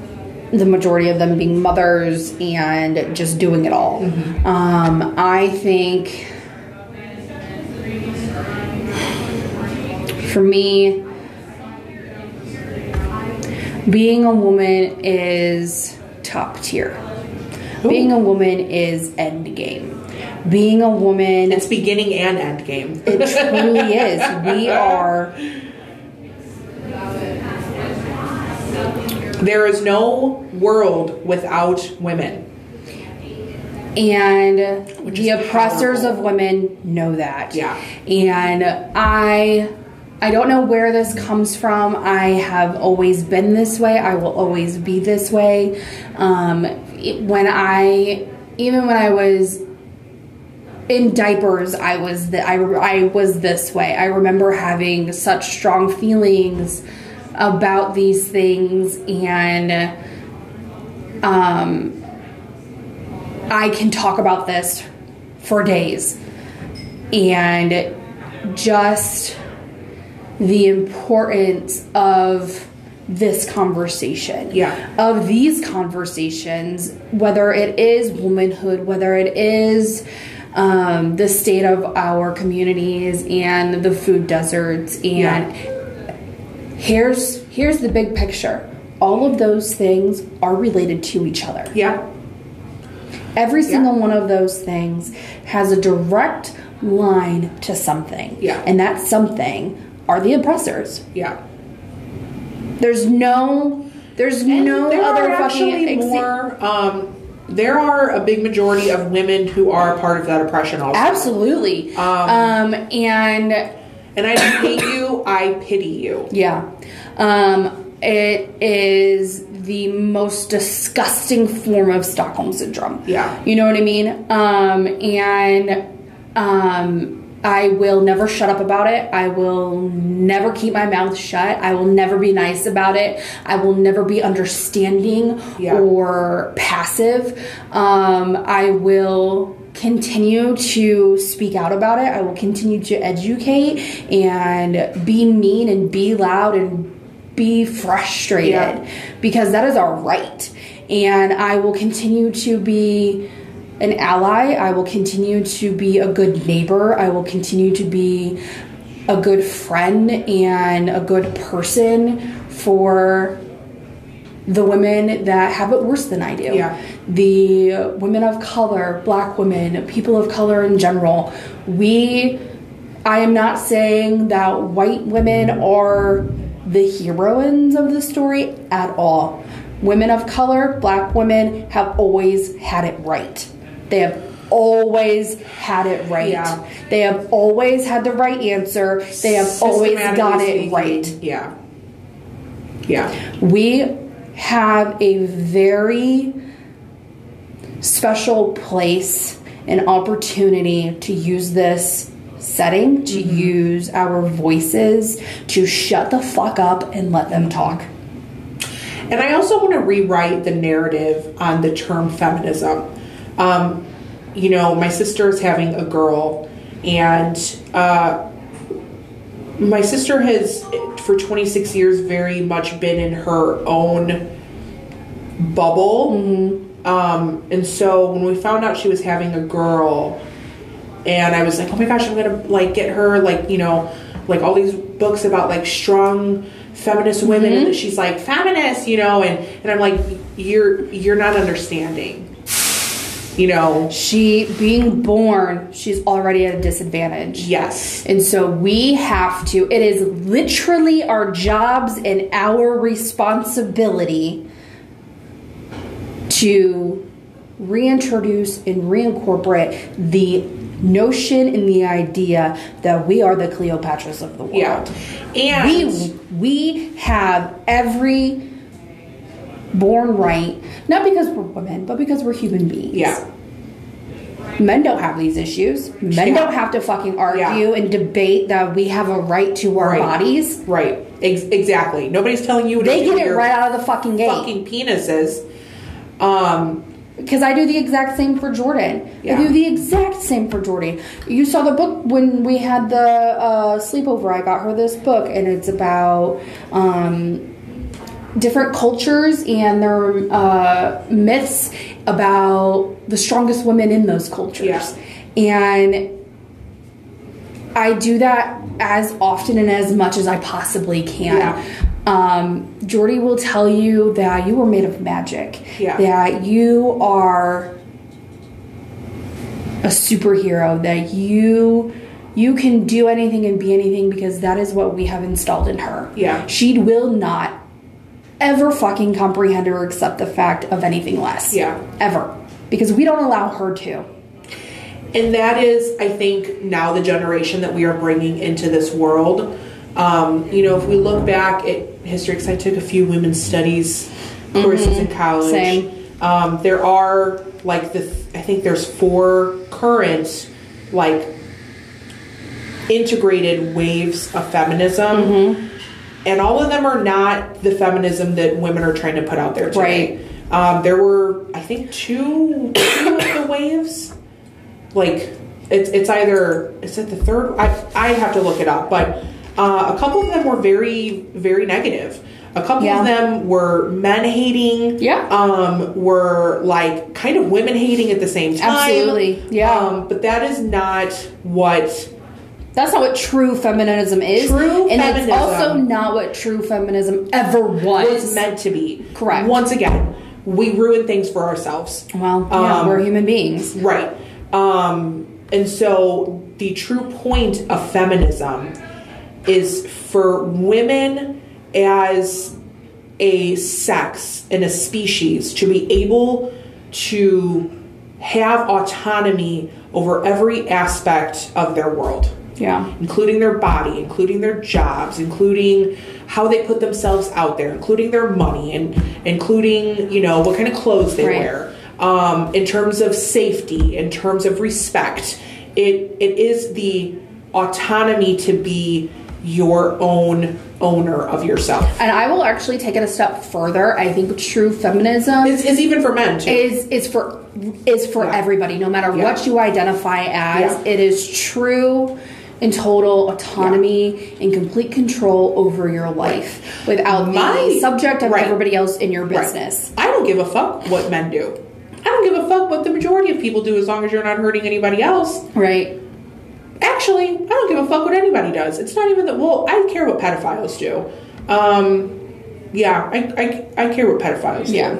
the majority of them being mothers and just doing it all. Um, I think for me, being a woman is top tier. Being a woman is end game. Being a woman, It's beginning and end game. it truly is. We (laughs) are There is no world without women. and the oppressors powerful. of women know that Yeah. and i i don't know where this comes from i have always been this way i will always be this way um when i even when i was in diapers i was the, I, I was this way. I remember having such strong feelings about these things and um, I can talk about this for days. And just the importance of this conversation. Yeah. Of these conversations, whether it is womanhood, whether it is um, the state of our communities and the food deserts and Yeah. here's here's the big picture. All of those things are related to each other. Yeah. Every single one of those things has a direct line to something. Yeah. And that something are the oppressors. Yeah. There's no there's no there other are fucking more. Um, there are a big majority of women who are part of that oppression also. Absolutely. Um, um and And I don't hate you, I pity you. Yeah. Um, it is the most disgusting form of Stockholm syndrome. Yeah. You know what I mean? Um, and um, I will never shut up about it. I will never keep my mouth shut. I will never be nice about it. I will never be understanding Yeah. or passive. Um, I will continue to speak out about it. I will continue to educate and be mean and be loud and be frustrated Yeah. because that is our right. And I will continue to be an ally. I will continue to be a good neighbor. I will continue to be a good friend and a good person for the women that have it worse than I do. Yeah. The women of color, black women, people of color in general. We, I am not saying that white women are the heroines of the story at all. Women of color, black women, have always had it right. They have always had it right. Yeah. They have always had the right answer. They have always got it right. Yeah. Yeah. We have a very special place and opportunity to use this setting, to mm-hmm. use our voices, to shut the fuck up and let them talk. And I also want to rewrite the narrative on the term feminism. Um, you know, my sister is having a girl, and uh, my sister has, for 26 years, very much been in her own bubble. Um, and so when we found out she was having a girl, and I was like, oh my gosh, I'm gonna like get her like you know like all these books about like strong feminist women, and that she's like feminist, you know, and and I'm like, you're you're not understanding, you know. She, being born, she's already at a disadvantage. Yes. And so we have to, it is literally our jobs and our responsibility to reintroduce and reincorporate the notion and the idea that we are the Cleopatras of the world. Yeah. And We we have every born right, not because we're women, but because we're human beings. yeah. Men don't have these issues. Men Yeah. don't have to fucking argue Yeah. and debate that we have a right to our Right. bodies. Right. Ex- exactly. Nobody's telling you. They to get it right out of the fucking gate. Fucking penises. Um. Because I do the exact same for Jordan. Yeah. I do the exact same for Jordan. You saw the book when we had the uh, sleepover. I got her this book, and it's about um, different cultures and their uh, myths about the strongest women in those cultures. Yeah. And I do that as often and as much as I possibly can. Yeah. Um, Jordy will tell you that you are made of magic. Yeah. That you are a superhero. That you you can do anything and be anything because that is what we have installed in her. Yeah. She will not ever fucking comprehend or accept the fact of anything less. Yeah. Ever. Because we don't allow her to. and that is i think now the generation that we are bringing into this world um, you know if we look back at history because i took a few women's studies courses in college Same. Um, there are like the i think there's four current like integrated waves of feminism and all of them are not the feminism that women are trying to put out there today. Right. Um, there were, I think, two, two of the waves. Like, it's it's either is it the third? I I have to look it up, but uh, a couple of them were very very negative. A couple Yeah. of them were men hating. Yeah. Um, were like kind of women hating at the same time. Absolutely. Yeah. Um, but that is not what That's not what true feminism is. True and feminism- it's also not what true feminism ever was. was meant to be. Correct. Once again, we ruin things for ourselves. well, yeah, Um, we're human beings. Right. Um, and so the true point of feminism is for women as a sex and a species to be able to have autonomy over every aspect of their world Yeah. including their body, including their jobs, including how they put themselves out there, including their money, and including you know what kind of clothes they Right. wear. Um, in terms of safety, in terms of respect, it it is the autonomy to be your own owner of yourself. And I will actually take it a step further. I think true feminism is, it's even for men too. is is for is for Yeah. everybody, no matter Yeah. what you identify as. Yeah. It is true and total autonomy and complete control over your life without My- the subject of right. everybody else in your Right. business. I don't give a fuck what men do. I don't give a fuck what the majority of people do as long as you're not hurting anybody else. Right. Actually, I don't give a fuck what anybody does. It's not even that. Well, I care what pedophiles do. Um, yeah, I, I, I care what pedophiles Yeah.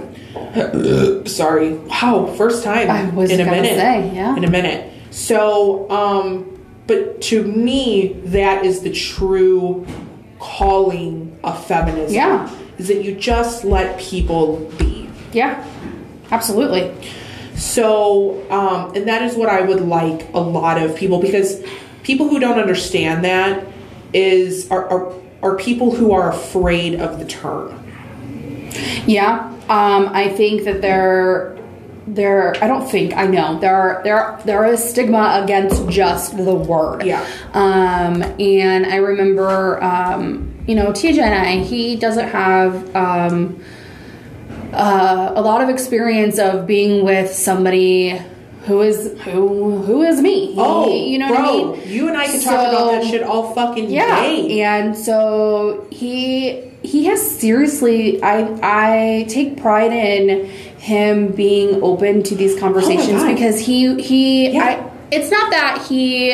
do. (laughs) Sorry. Wow, first time I was in a minute. say, yeah. In a minute. So, um, but to me, that is the true calling of feminism. Yeah. Is that you just let people be. Yeah. Absolutely. So, um, and that is what I would like a lot of people because people who don't understand that is are, are, are people who are afraid of the term. Yeah, um, I think that there, there. I don't think I know there are there there is stigma against just the word. Yeah. Um, and I remember, um, you know, TJ and I. He doesn't have um, uh, a lot of experience of being with somebody who is who who is me. Oh, you know bro, what I mean? you and I can talk about that So- shit all fucking yeah day. and so he he has seriously i i take pride in him being open to these conversations Oh because he he Yeah. I, it's not that he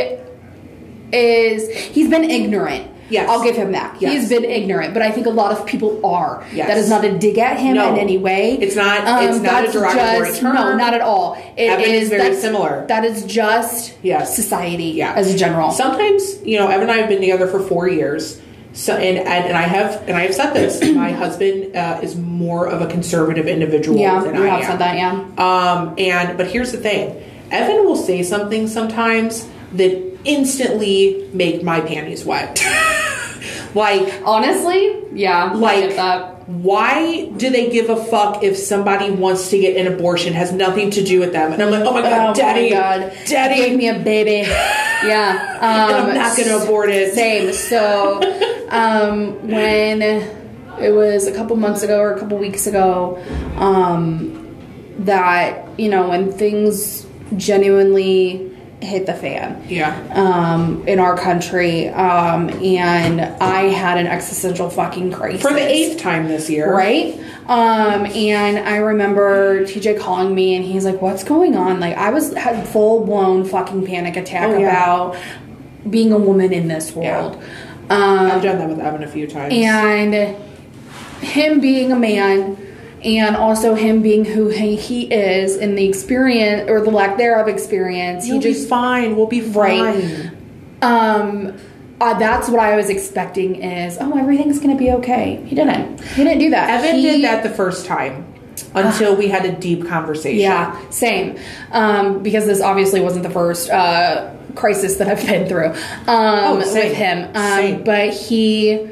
is he's been ignorant Yes. I'll give him that. Yes. He's been ignorant, but I think a lot of people are. Yes. That is not a dig at him No. in any way. Um, It's not- it's not a derogatory just, term. No, not at all. It Evan is very similar. That is just Yes. society Yeah. as a general. Sometimes, you know, Evan and I have been together for four years. So and and, and I have and I have said this. (clears throat) my husband uh, is more of a conservative individual yeah, than you I have am. said that. Yeah. Um, and but here's the thing, Evan will say something sometimes that instantly make my panties wet. (laughs) like, Honestly, yeah, I like, get that. why do they give a fuck if somebody wants to get an abortion? Has nothing to do with them. And I'm like, oh my god, oh daddy, my god, daddy, gave me a baby. (laughs) Yeah, um, and I'm not gonna abort it. Same. So, (laughs) um, when it was a couple months ago or a couple weeks ago, um, that you know when things genuinely hit the fan Yeah. um, in our country, um, and I had an existential fucking crisis For the eighth time this year. right? Um, and I remember TJ calling me and he's like, "What's going on?" Like I was had full blown fucking panic attack Oh, yeah. about being a woman in this world. Um, I've done that with Evan a few times. and him being a man and also him being who he, he is in the experience or the lack thereof experience You'll he just be fine. We'll be Right. fine. um uh, that's what I was expecting is oh everything's gonna be okay he didn't he didn't do that Evan He- did that the first time until we had a deep conversation. Yeah, same. Um, because this obviously wasn't the first uh, crisis that I've been through um, Oh, with him. Um, But he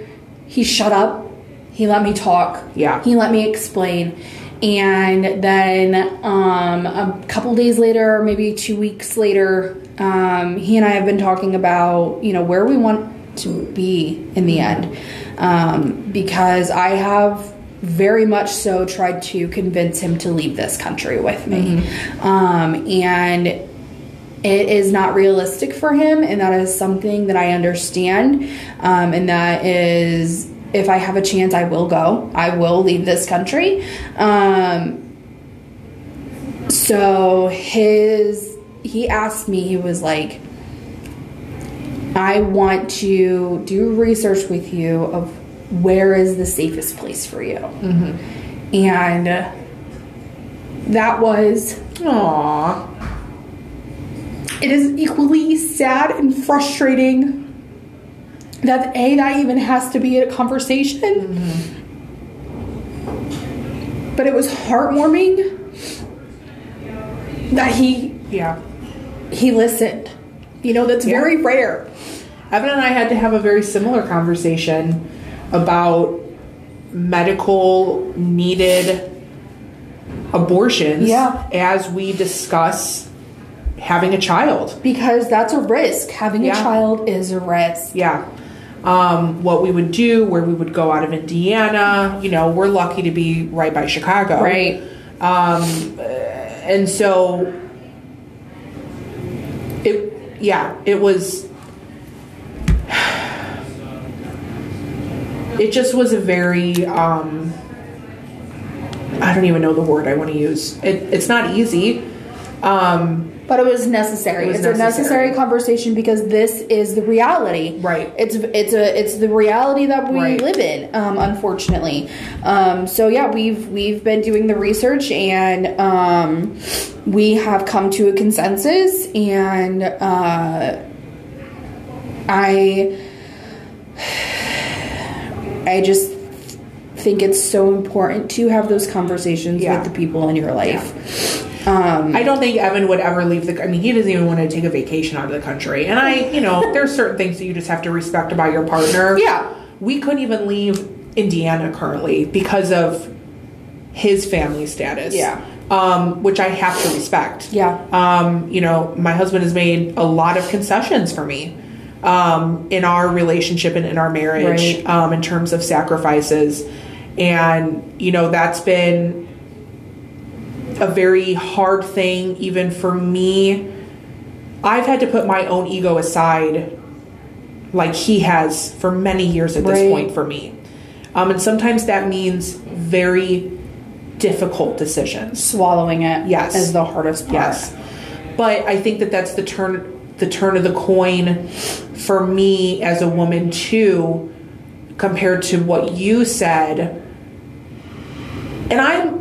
he shut up. He let me talk. Yeah. He let me explain. And then um, a couple days later, maybe two weeks later, um, he and I have been talking about you know where we want to be in the end. Um, because I have very much so tried to convince him to leave this country with me. Um, and it is not realistic for him, and that is something that I understand. Um, and that is, if I have a chance, I will go. I will leave this country. Um, so his, he asked me, he was like, I want to do research with you of where is the safest place for you. And that was Aww. It is equally sad and frustrating that a that even has to be a conversation mm-hmm. but it was heartwarming that he Yeah. he listened you know that's Yeah. very rare Evan and I had to have a very similar conversation about medical needed abortions Yeah. as we discuss having a child. because that's a risk having Yeah. a child is a risk Yeah. Um, what we would do, where we would go out of Indiana. You know, we're lucky to be right by Chicago. right Um, and so it, yeah, it was. (sighs) It just was a very. Um, I don't even know the word I want to use. It, it's not easy. Um, But it was necessary. It was it's a necessary necessary. conversation because this is the reality. Right. It's it's a it's the reality that we Right. live in. Um, unfortunately. Um, so yeah, we've we've been doing the research and um, we have come to a consensus and uh, I I just think it's so important to have those conversations Yeah. with the people in your life. Um, I don't think Evan would ever leave the. I mean, he doesn't even want to take a vacation out of the country. And I, you know, there's certain things that you just have to respect about your partner. Yeah. we couldn't even leave Indiana currently because of his family status. Yeah. um, which I have to respect. Yeah. um, you know, my husband has made a lot of concessions for me um, in our relationship and in our marriage Right. um, in terms of sacrifices, and you know that's been a very hard thing even for me. I've had to put my own ego aside like he has for many years at this Right. point for me. Um, and sometimes that means very difficult decisions. swallowing it Yes. is the hardest part. Yes. But I think that that's the turn the turn of the coin for me as a woman too compared to what you said. And I'm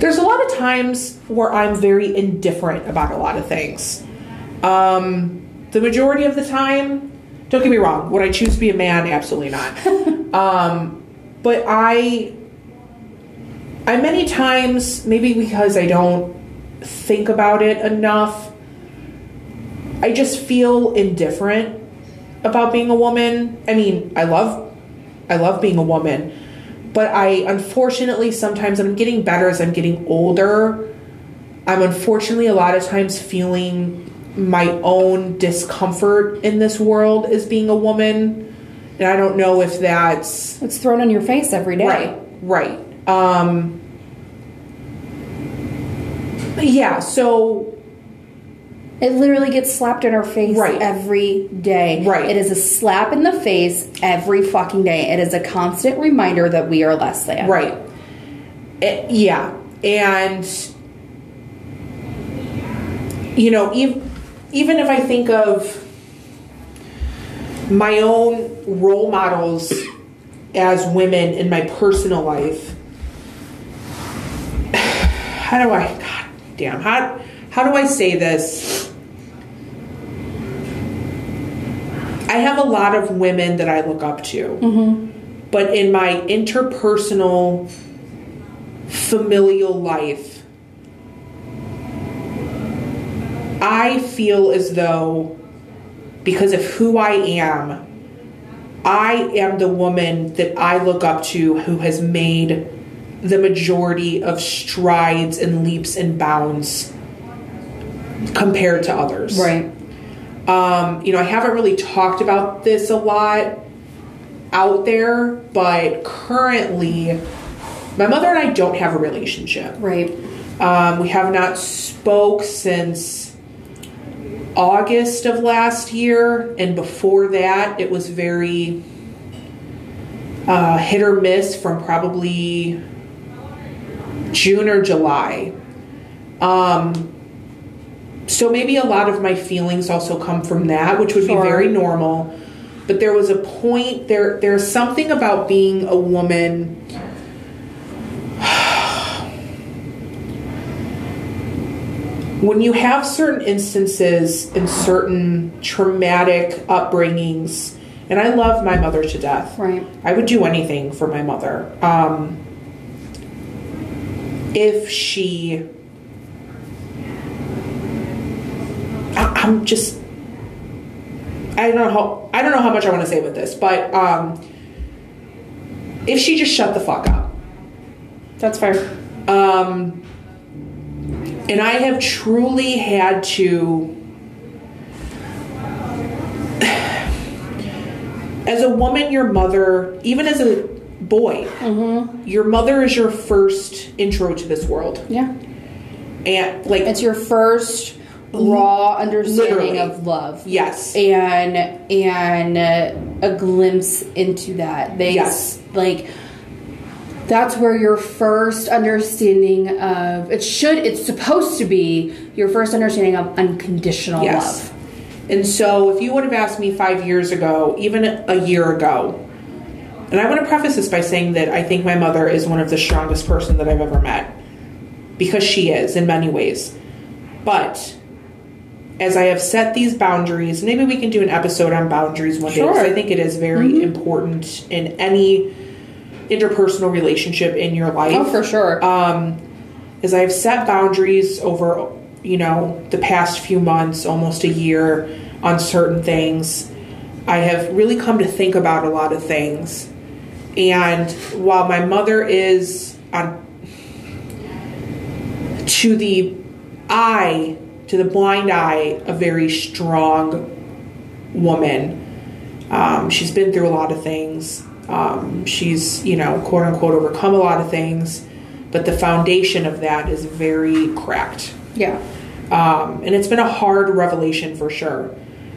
there's a lot of times where I'm very indifferent about a lot of things. Um, the majority of the time, don't get me wrong, would I choose to be a man? Absolutely not. (laughs) um, but I I many times, maybe because I don't think about it enough, I just feel indifferent about being a woman. I mean, I love I love being a woman, but I unfortunately sometimes and I'm getting better as I'm getting older. I'm unfortunately a lot of times feeling my own discomfort in this world as being a woman. And I don't know if that's It's thrown in your face every day. Right, right. Um, yeah, so It literally gets slapped in our face Right. every day. Right. It is a slap in the face every fucking day. It is a constant reminder that we are less than. right, Eh, yeah, and you know, even even if I think of my own role models as women in my personal life, (sighs) how do I? God damn how how do I say this? I have a lot of women that I look up to. Mm-hmm. But in my interpersonal, familial life, I feel as though, because of who I am, I am the woman that I look up to who has made the majority of strides and leaps and bounds compared to others Right. Um, you know, I haven't really talked about this a lot out there, but currently, my mother and I don't have a relationship. Right. Um, we have not spoke since August of last year, and before that, it was very uh, hit or miss from probably June or July. Um, so maybe a lot of my feelings also come from that, which would Sure. be very normal. But there was a point there. There's something about being a woman (sighs) when you have certain instances and certain traumatic upbringings, and I love my mother to death. Right. I would do anything for my mother. Um, if she, I'm just, I don't know how I don't know how much I want to say with this, but um, if she just shut the fuck up. That's fair. Um, and I have truly had to, (sighs) as a woman, your mother, even as a boy, your mother is your first intro to this world. Yeah. And, like, It's your first raw understanding Literally. of love. yes. and and uh, a glimpse into that. They Yes. like that's where your first understanding of it should it's supposed to be your first understanding of unconditional Yes. love. And so, if you would have asked me five years ago, even a year ago, and I want to preface this by saying that I think my mother is one of the strongest person that I've ever met because she is in many ways. But as I have set these boundaries, maybe we can do an episode on boundaries one day because I think it is very important in any interpersonal relationship in your life Oh, for sure. um, is I've set boundaries over, you know, the past few months, almost a year, on certain things. I have really come to think about a lot of things. And while my mother is on to the eye, to the blind eye, a very strong woman. Um, she's been through a lot of things. Um, she's, you know, quote unquote, overcome a lot of things, but the foundation of that is very cracked. yeah. Um, and it's been a hard revelation for sure.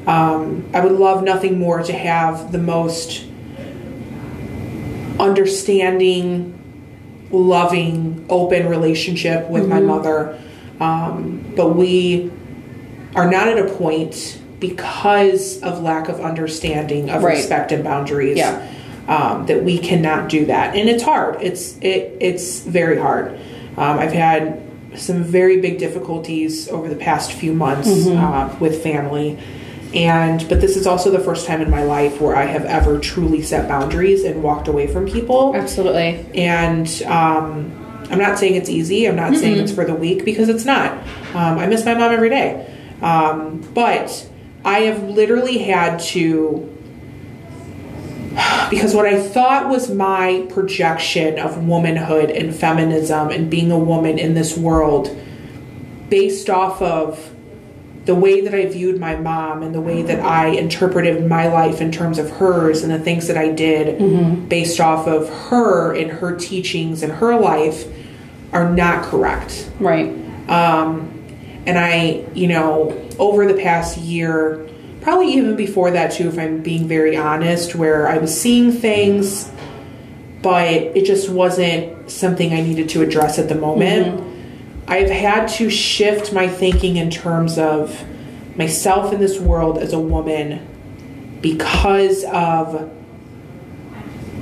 Um, I would love nothing more to have the most understanding, loving, open relationship with my mother. Um, but we are not at a point because of lack of understanding of Right. respect and boundaries Yeah. um, that we cannot do that and it's hard it's it, it's very hard um, i've had some very big difficulties over the past few months uh, with family and but this is also the first time in my life where i have ever truly set boundaries and walked away from people Absolutely. and um, I'm not saying it's easy. I'm not saying it's for the weak because it's not. Um, I miss my mom every day, um, but I have literally had to (sighs) because what I thought was my projection of womanhood and feminism and being a woman in this world, based off of the way that I viewed my mom and the way that I interpreted my life in terms of hers and the things that I did based off of her and her teachings and her life are not correct. Right. Um, and I, you know, over the past year, probably even before that too, if I'm being very honest, where I was seeing things, but it just wasn't something I needed to address at the moment. I've had to shift my thinking in terms of myself in this world as a woman because of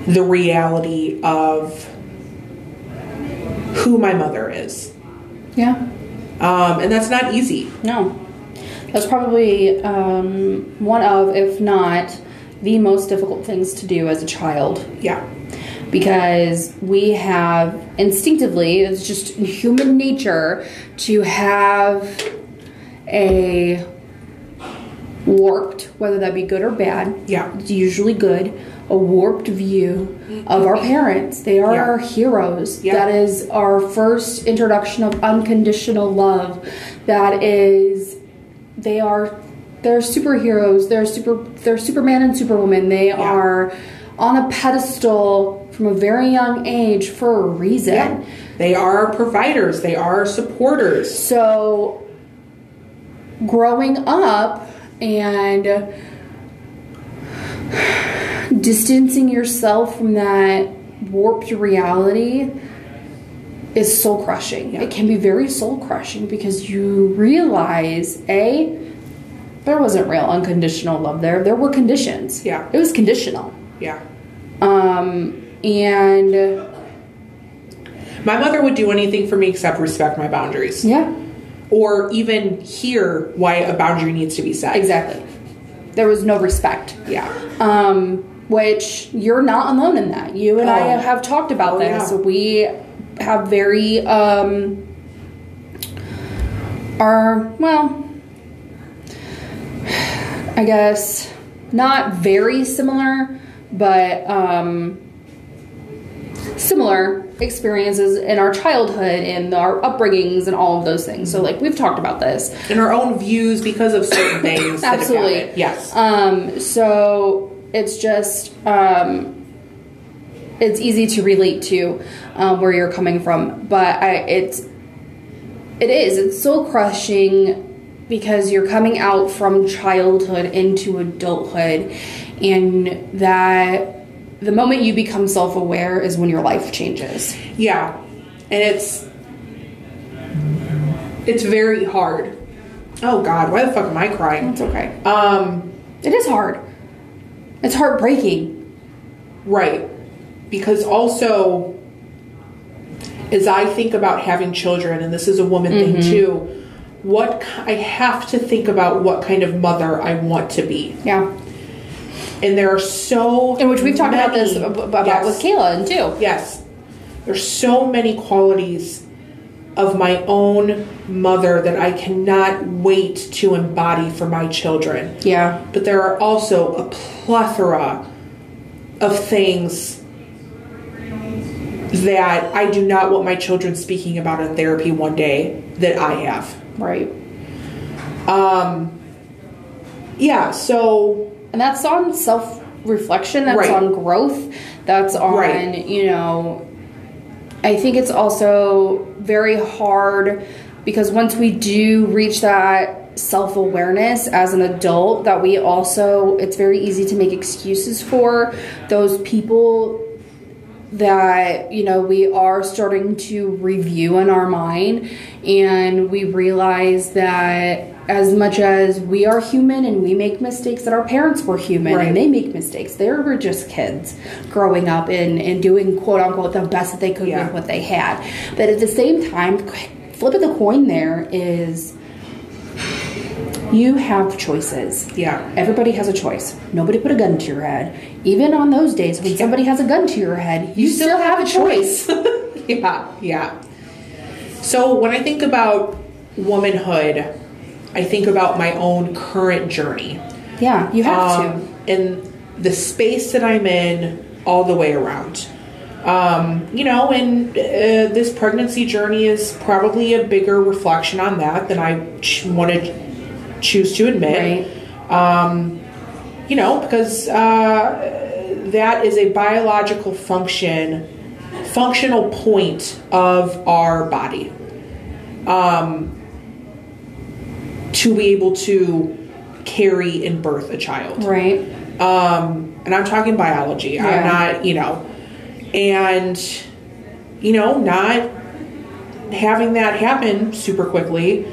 the reality of who my mother is. Yeah. Um, and that's not easy. No. That's probably um, one of, if not, the most difficult things to do as a child. Yeah. Because we have instinctively it's just human nature to have a warped whether that be good or bad Yeah. it's usually good a warped view of our parents they are Yeah. our heroes Yeah. that is our first introduction of unconditional love that is they are They're superheroes. They're super. They're Superman and Superwoman. They are on a pedestal from a very young age for a reason. Yeah. They are providers. They are supporters. So, growing up and distancing yourself from that warped reality is soul crushing. Yeah. It can be very soul crushing because you realize A, there wasn't real unconditional love there. There were conditions. Yeah. It was conditional. Yeah. Um, and My mother would do anything for me except respect my boundaries. yeah, Or even hear why a boundary needs to be set. exactly. There was no respect. Yeah. um, which you're not alone in that. You and I Oh. have talked about Oh, this. yeah. We have very um, are well, I guess not very similar, but um, similar experiences in our childhood and our upbringings and all of those things. So, like we've talked about this. And our own views because of certain (coughs) things. Absolutely. Yes. Um, so it's just um, it's easy to relate to um, where you're coming from, but I, it's it is it's so crushing because you're coming out from childhood into adulthood, and that the moment you become self aware is when your life changes. Yeah, and it's it's very hard. Oh God, why the fuck am I crying? It's okay. Um, It is hard. It's heartbreaking. right, because also as I think about having children, and this is a woman thing too, what I have to think about what kind of mother I want to be, Yeah. And there are so In which we've talked about this about Yes. with Kayla and too. Yes. There's so many qualities of my own mother that I cannot wait to embody for my children. Yeah. But there are also a plethora of things that I do not want my children speaking about in therapy one day that I have. Right. Um yeah, so And that's on self reflection, that's Right. on growth, that's on, Right. you know, I think it's also very hard because once we do reach that self awareness as an adult, that we also, it's very easy to make excuses for those people that you know we are starting to review in our mind and we realize that as much as we are human and we make mistakes that our parents were human Right. and they make mistakes they were just kids growing up and, and doing quote unquote the best that they could Yeah. with what they had but at the same time flip of the coin there is you have choices yeah. Everybody has a choice. Nobody put a gun to your head. Even on those days when somebody has a gun to your head, you, still, have, a choice. (laughs) yeah, yeah. So when I think about womanhood, I think about my own current journey. yeah, you have Um, and the space that I'm in all the way around. Um, you know, and uh, this pregnancy journey is probably a bigger reflection on that than I ch- want to choose to to. admit Right. you know, because uh, that is a biological function, functional point of our body. Um, to be able to carry and birth a child. Right. Um, and I'm talking biology. I'm not, you know, and, you know, not having that happen super quickly.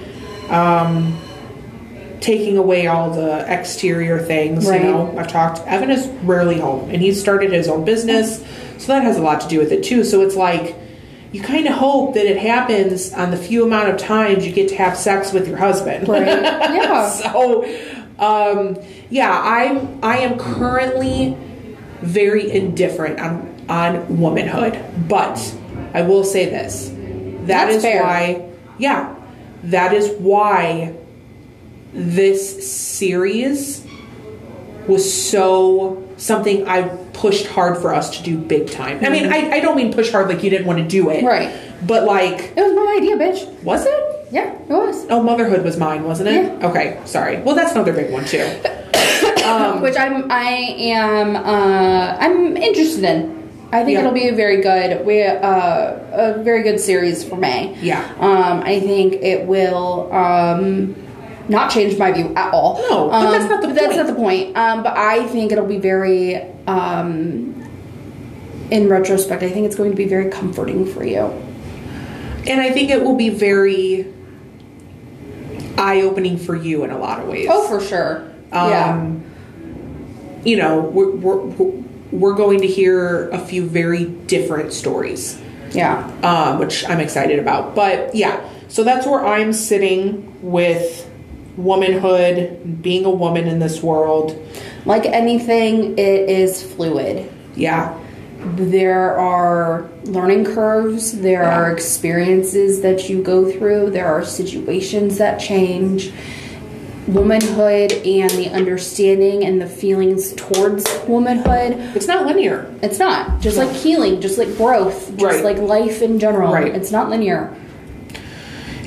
Um, taking away all the exterior things. Right. You know, I've talked. Evan is rarely home, and he's started his own business, so that has a lot to do with it too. So it's like you kind of hope that it happens on the few amount of times you get to have sex with your husband. Right. (laughs) Yeah. so, um, yeah, I'm. I am currently very indifferent on on womanhood, but I will say this: That That's is fair. why. Yeah, that is why this series was so something I pushed hard for us to do big time. I mean, I, I don't mean push hard like you didn't want to do it. Right. But like, It was my idea, bitch. was it? Yeah, it was. Oh, motherhood was mine, wasn't it? Yeah. Okay, sorry. Well, that's another big one too. (coughs) Um, Which I'm I am uh, I'm interested in. I think Yeah. it'll be a very good we uh, a very good series for May. Yeah. Um, I think it will um, not change my view at all. No, but Um, that's not the but That's point. not the point. Um, but I think it'll be very. Um, in retrospect, I think it's going to be very comforting for you. and I think it will be very eye opening for you in a lot of ways. Oh, for sure. yeah. Um, You know, we're, we're, we're going to hear a few very different stories. Yeah. um, which I'm excited about. But yeah, so that's where I'm sitting with womanhood, being a woman in this world. Like anything, it is fluid. Yeah, there are learning curves there Yeah. are experiences that you go through there are situations that change womanhood and the understanding and the feelings towards womanhood it's not linear. it's not just like healing just like growth just Right. like life in general Right. it's not linear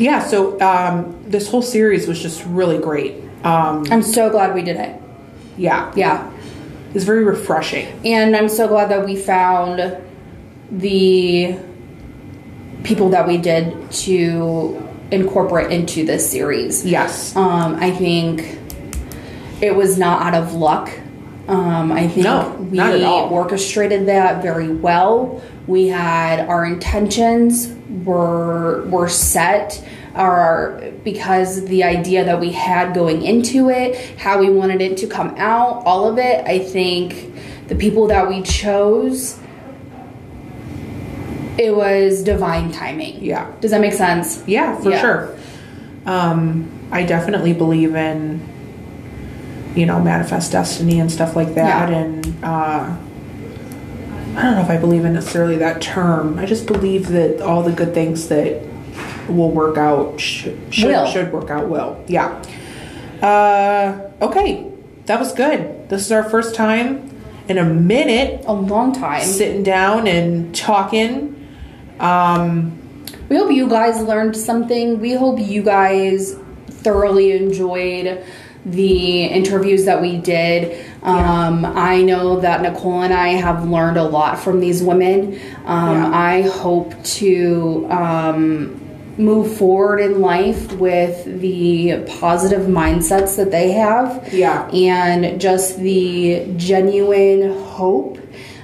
Yeah, so um, this whole series was just really great. Um, i'm so glad we did it yeah, yeah it's very refreshing. and i'm so glad that we found the people that we did to incorporate into this series Yes. Um, I think it was not out of luck. Um, I think No, we not at all. orchestrated that very well. We had our intentions were were set. Our because the idea that we had going into it, how we wanted it to come out, all of it. I think the people that we chose, it was divine timing. Yeah. Does that make sense? Yeah, for Yeah. sure. Um, I definitely believe in, you know, manifest destiny and stuff like that. Yeah. And uh, I don't know if I believe in necessarily that term. I just believe that all the good things that will work out should should, Will. should work out. well. yeah. Uh, okay, that was good. This is our first time in a minute A long time. sitting down and talking. Um, We hope you guys learned something. We hope you guys thoroughly enjoyed the interviews that we did. Um, I know that Nicole and I have learned a lot from these women. Um, Yeah. I hope to um, move forward in life with the positive mindsets that they have. Yeah. And just the genuine hope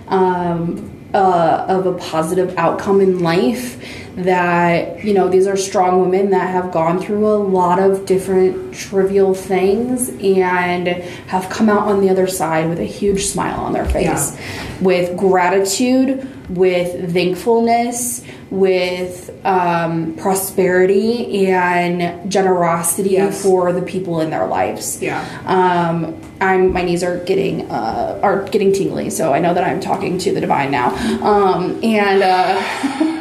um, uh, of a positive outcome in life that you know these are strong women that have gone through a lot of different trivial things and have come out on the other side with a huge smile on their face with gratitude with thankfulness with um, prosperity and generosity Yes. for the people in their lives Yeah. um, I'm my knees are getting uh, are getting tingly, so I know that I'm talking to the divine now. Um, and uh, (laughs)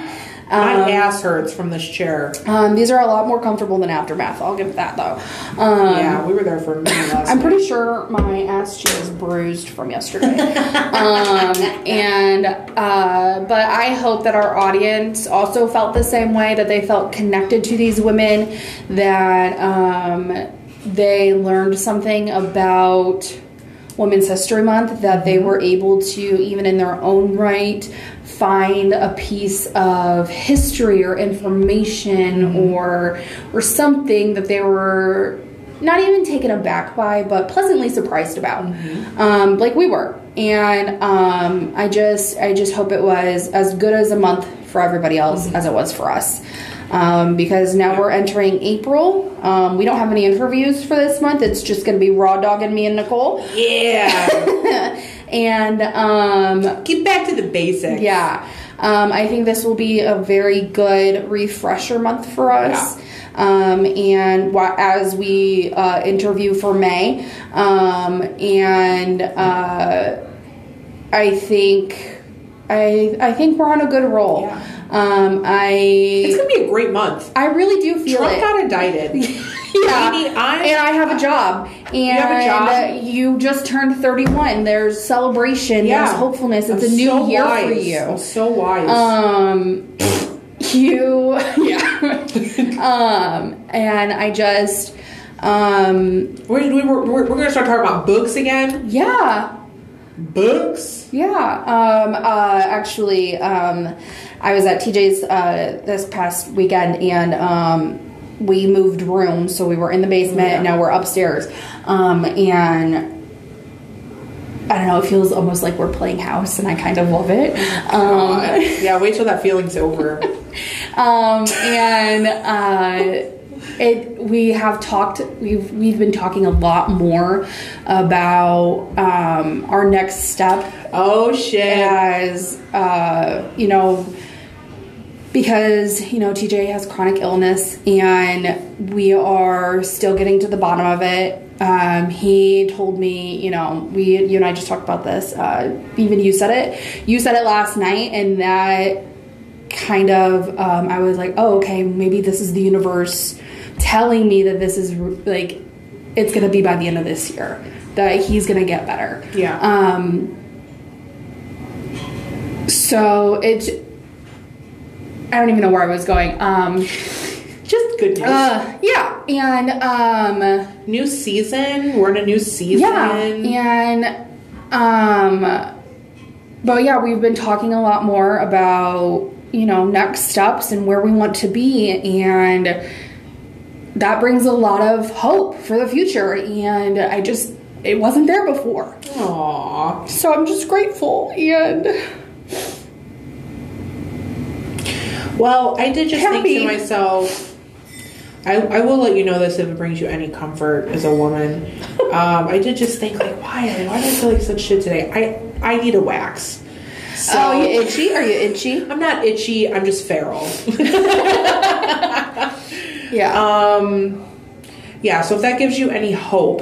my ass hurts from this chair. um, these are a lot more comfortable than aftermath. I'll give it that though. Um, yeah, we were there for I'm night. pretty sure my ass cheek is bruised from yesterday. um, and uh, but I hope that our audience also felt the same way that they felt connected to these women, that um, they learned something about Women's History Month, that they were able to even in their own right find a piece of history or information or or something that they were not even taken aback by, but pleasantly surprised about, um, like we were. And um, I just, I just hope it was as good as a month for everybody else as it was for us. Um, because now we're entering April. Um, we don't have any interviews for this month. It's just going to be raw dog and me and Nicole. Yeah. (laughs) And um, Get back to the basics. yeah, um, I think this will be a very good refresher month for us. Um, and wha- as we uh, interview for May, um, and uh, I think I I think we're on a good roll. Yeah. Um, It's gonna be a great month. I really do feel Trump it. got indicted. (laughs) yeah, I- and I have a job. And have a job? uh, you just turned 31. There's celebration. Yeah. There's hopefulness. It's I'm a new so year wise. for you. I'm so wise. Um, (laughs) you (laughs) yeah um and i just um We're, we were, we're, we're gonna start talking about books again. yeah Books. yeah um uh actually um i was at tj's uh this past weekend and um we moved rooms so we were in the basement Yeah. and now we're upstairs um and I don't know. It feels almost like we're playing house, and I kind of love it. Um, yeah, wait till that feeling's over. (laughs) um, and uh, it we have talked we've we've been talking a lot more about um, our next step Oh shit. as uh, you know because you know TJ has chronic illness and we are still getting to the bottom of it. Um, he told me, you know, we you and I just talked about this. Uh, even you said it. You said it last night, and that kind of um, I was like, oh, okay, maybe this is the universe telling me that this is like it's gonna be by the end of this year that he's gonna get better. Yeah. Um, so it, I don't even know where I was going. Um, (laughs) Just good news. uh, yeah, and um, new season. We're in a new season. yeah, and um, but yeah, we've been talking a lot more about you know next steps and where we want to be, and that brings a lot of hope for the future. And I just it wasn't there before, Aww. so I'm just grateful and. Well, I did just Happy. think to myself. I, I will let you know this if it brings you any comfort as a woman. (laughs) Um, I did just think like, why? Why do I feel like such shit today? I I need a wax. So oh, you itchy? Are you itchy? I'm not itchy. I'm just feral. (laughs) (laughs) Yeah. Um, yeah, so if that gives you any hope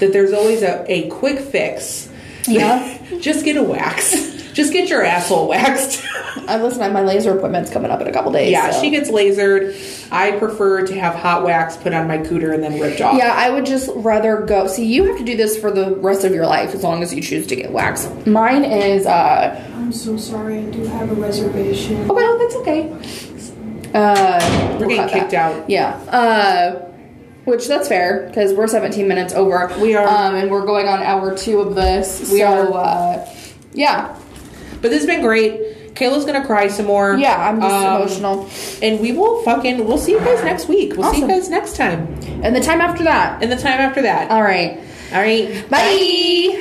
that there's always a, a quick fix, Yeah. just get a wax. Just get your asshole waxed. I listen. My laser appointment's coming up in a couple days. yeah, so. she gets lasered. I prefer to have hot wax put on my cooter and then ripped off. Yeah, I would just rather go. See, you have to do this for the rest of your life as long as you choose to get wax. Mine is. uh I'm so sorry, I do have a reservation. Oh well, that's okay. Uh, We're we'll getting kicked that. out. Yeah. Uh, which that's fair because we're 17 minutes over. We are. um, and we're going on hour two of this. We so, are. Uh, yeah, But this has been great. Kayla's gonna cry some more. yeah. I'm just Um, emotional. And we will fucking we'll see you guys next week. We'll see you guys next time. And the time after that. And the time after that. All right. All right. Bye.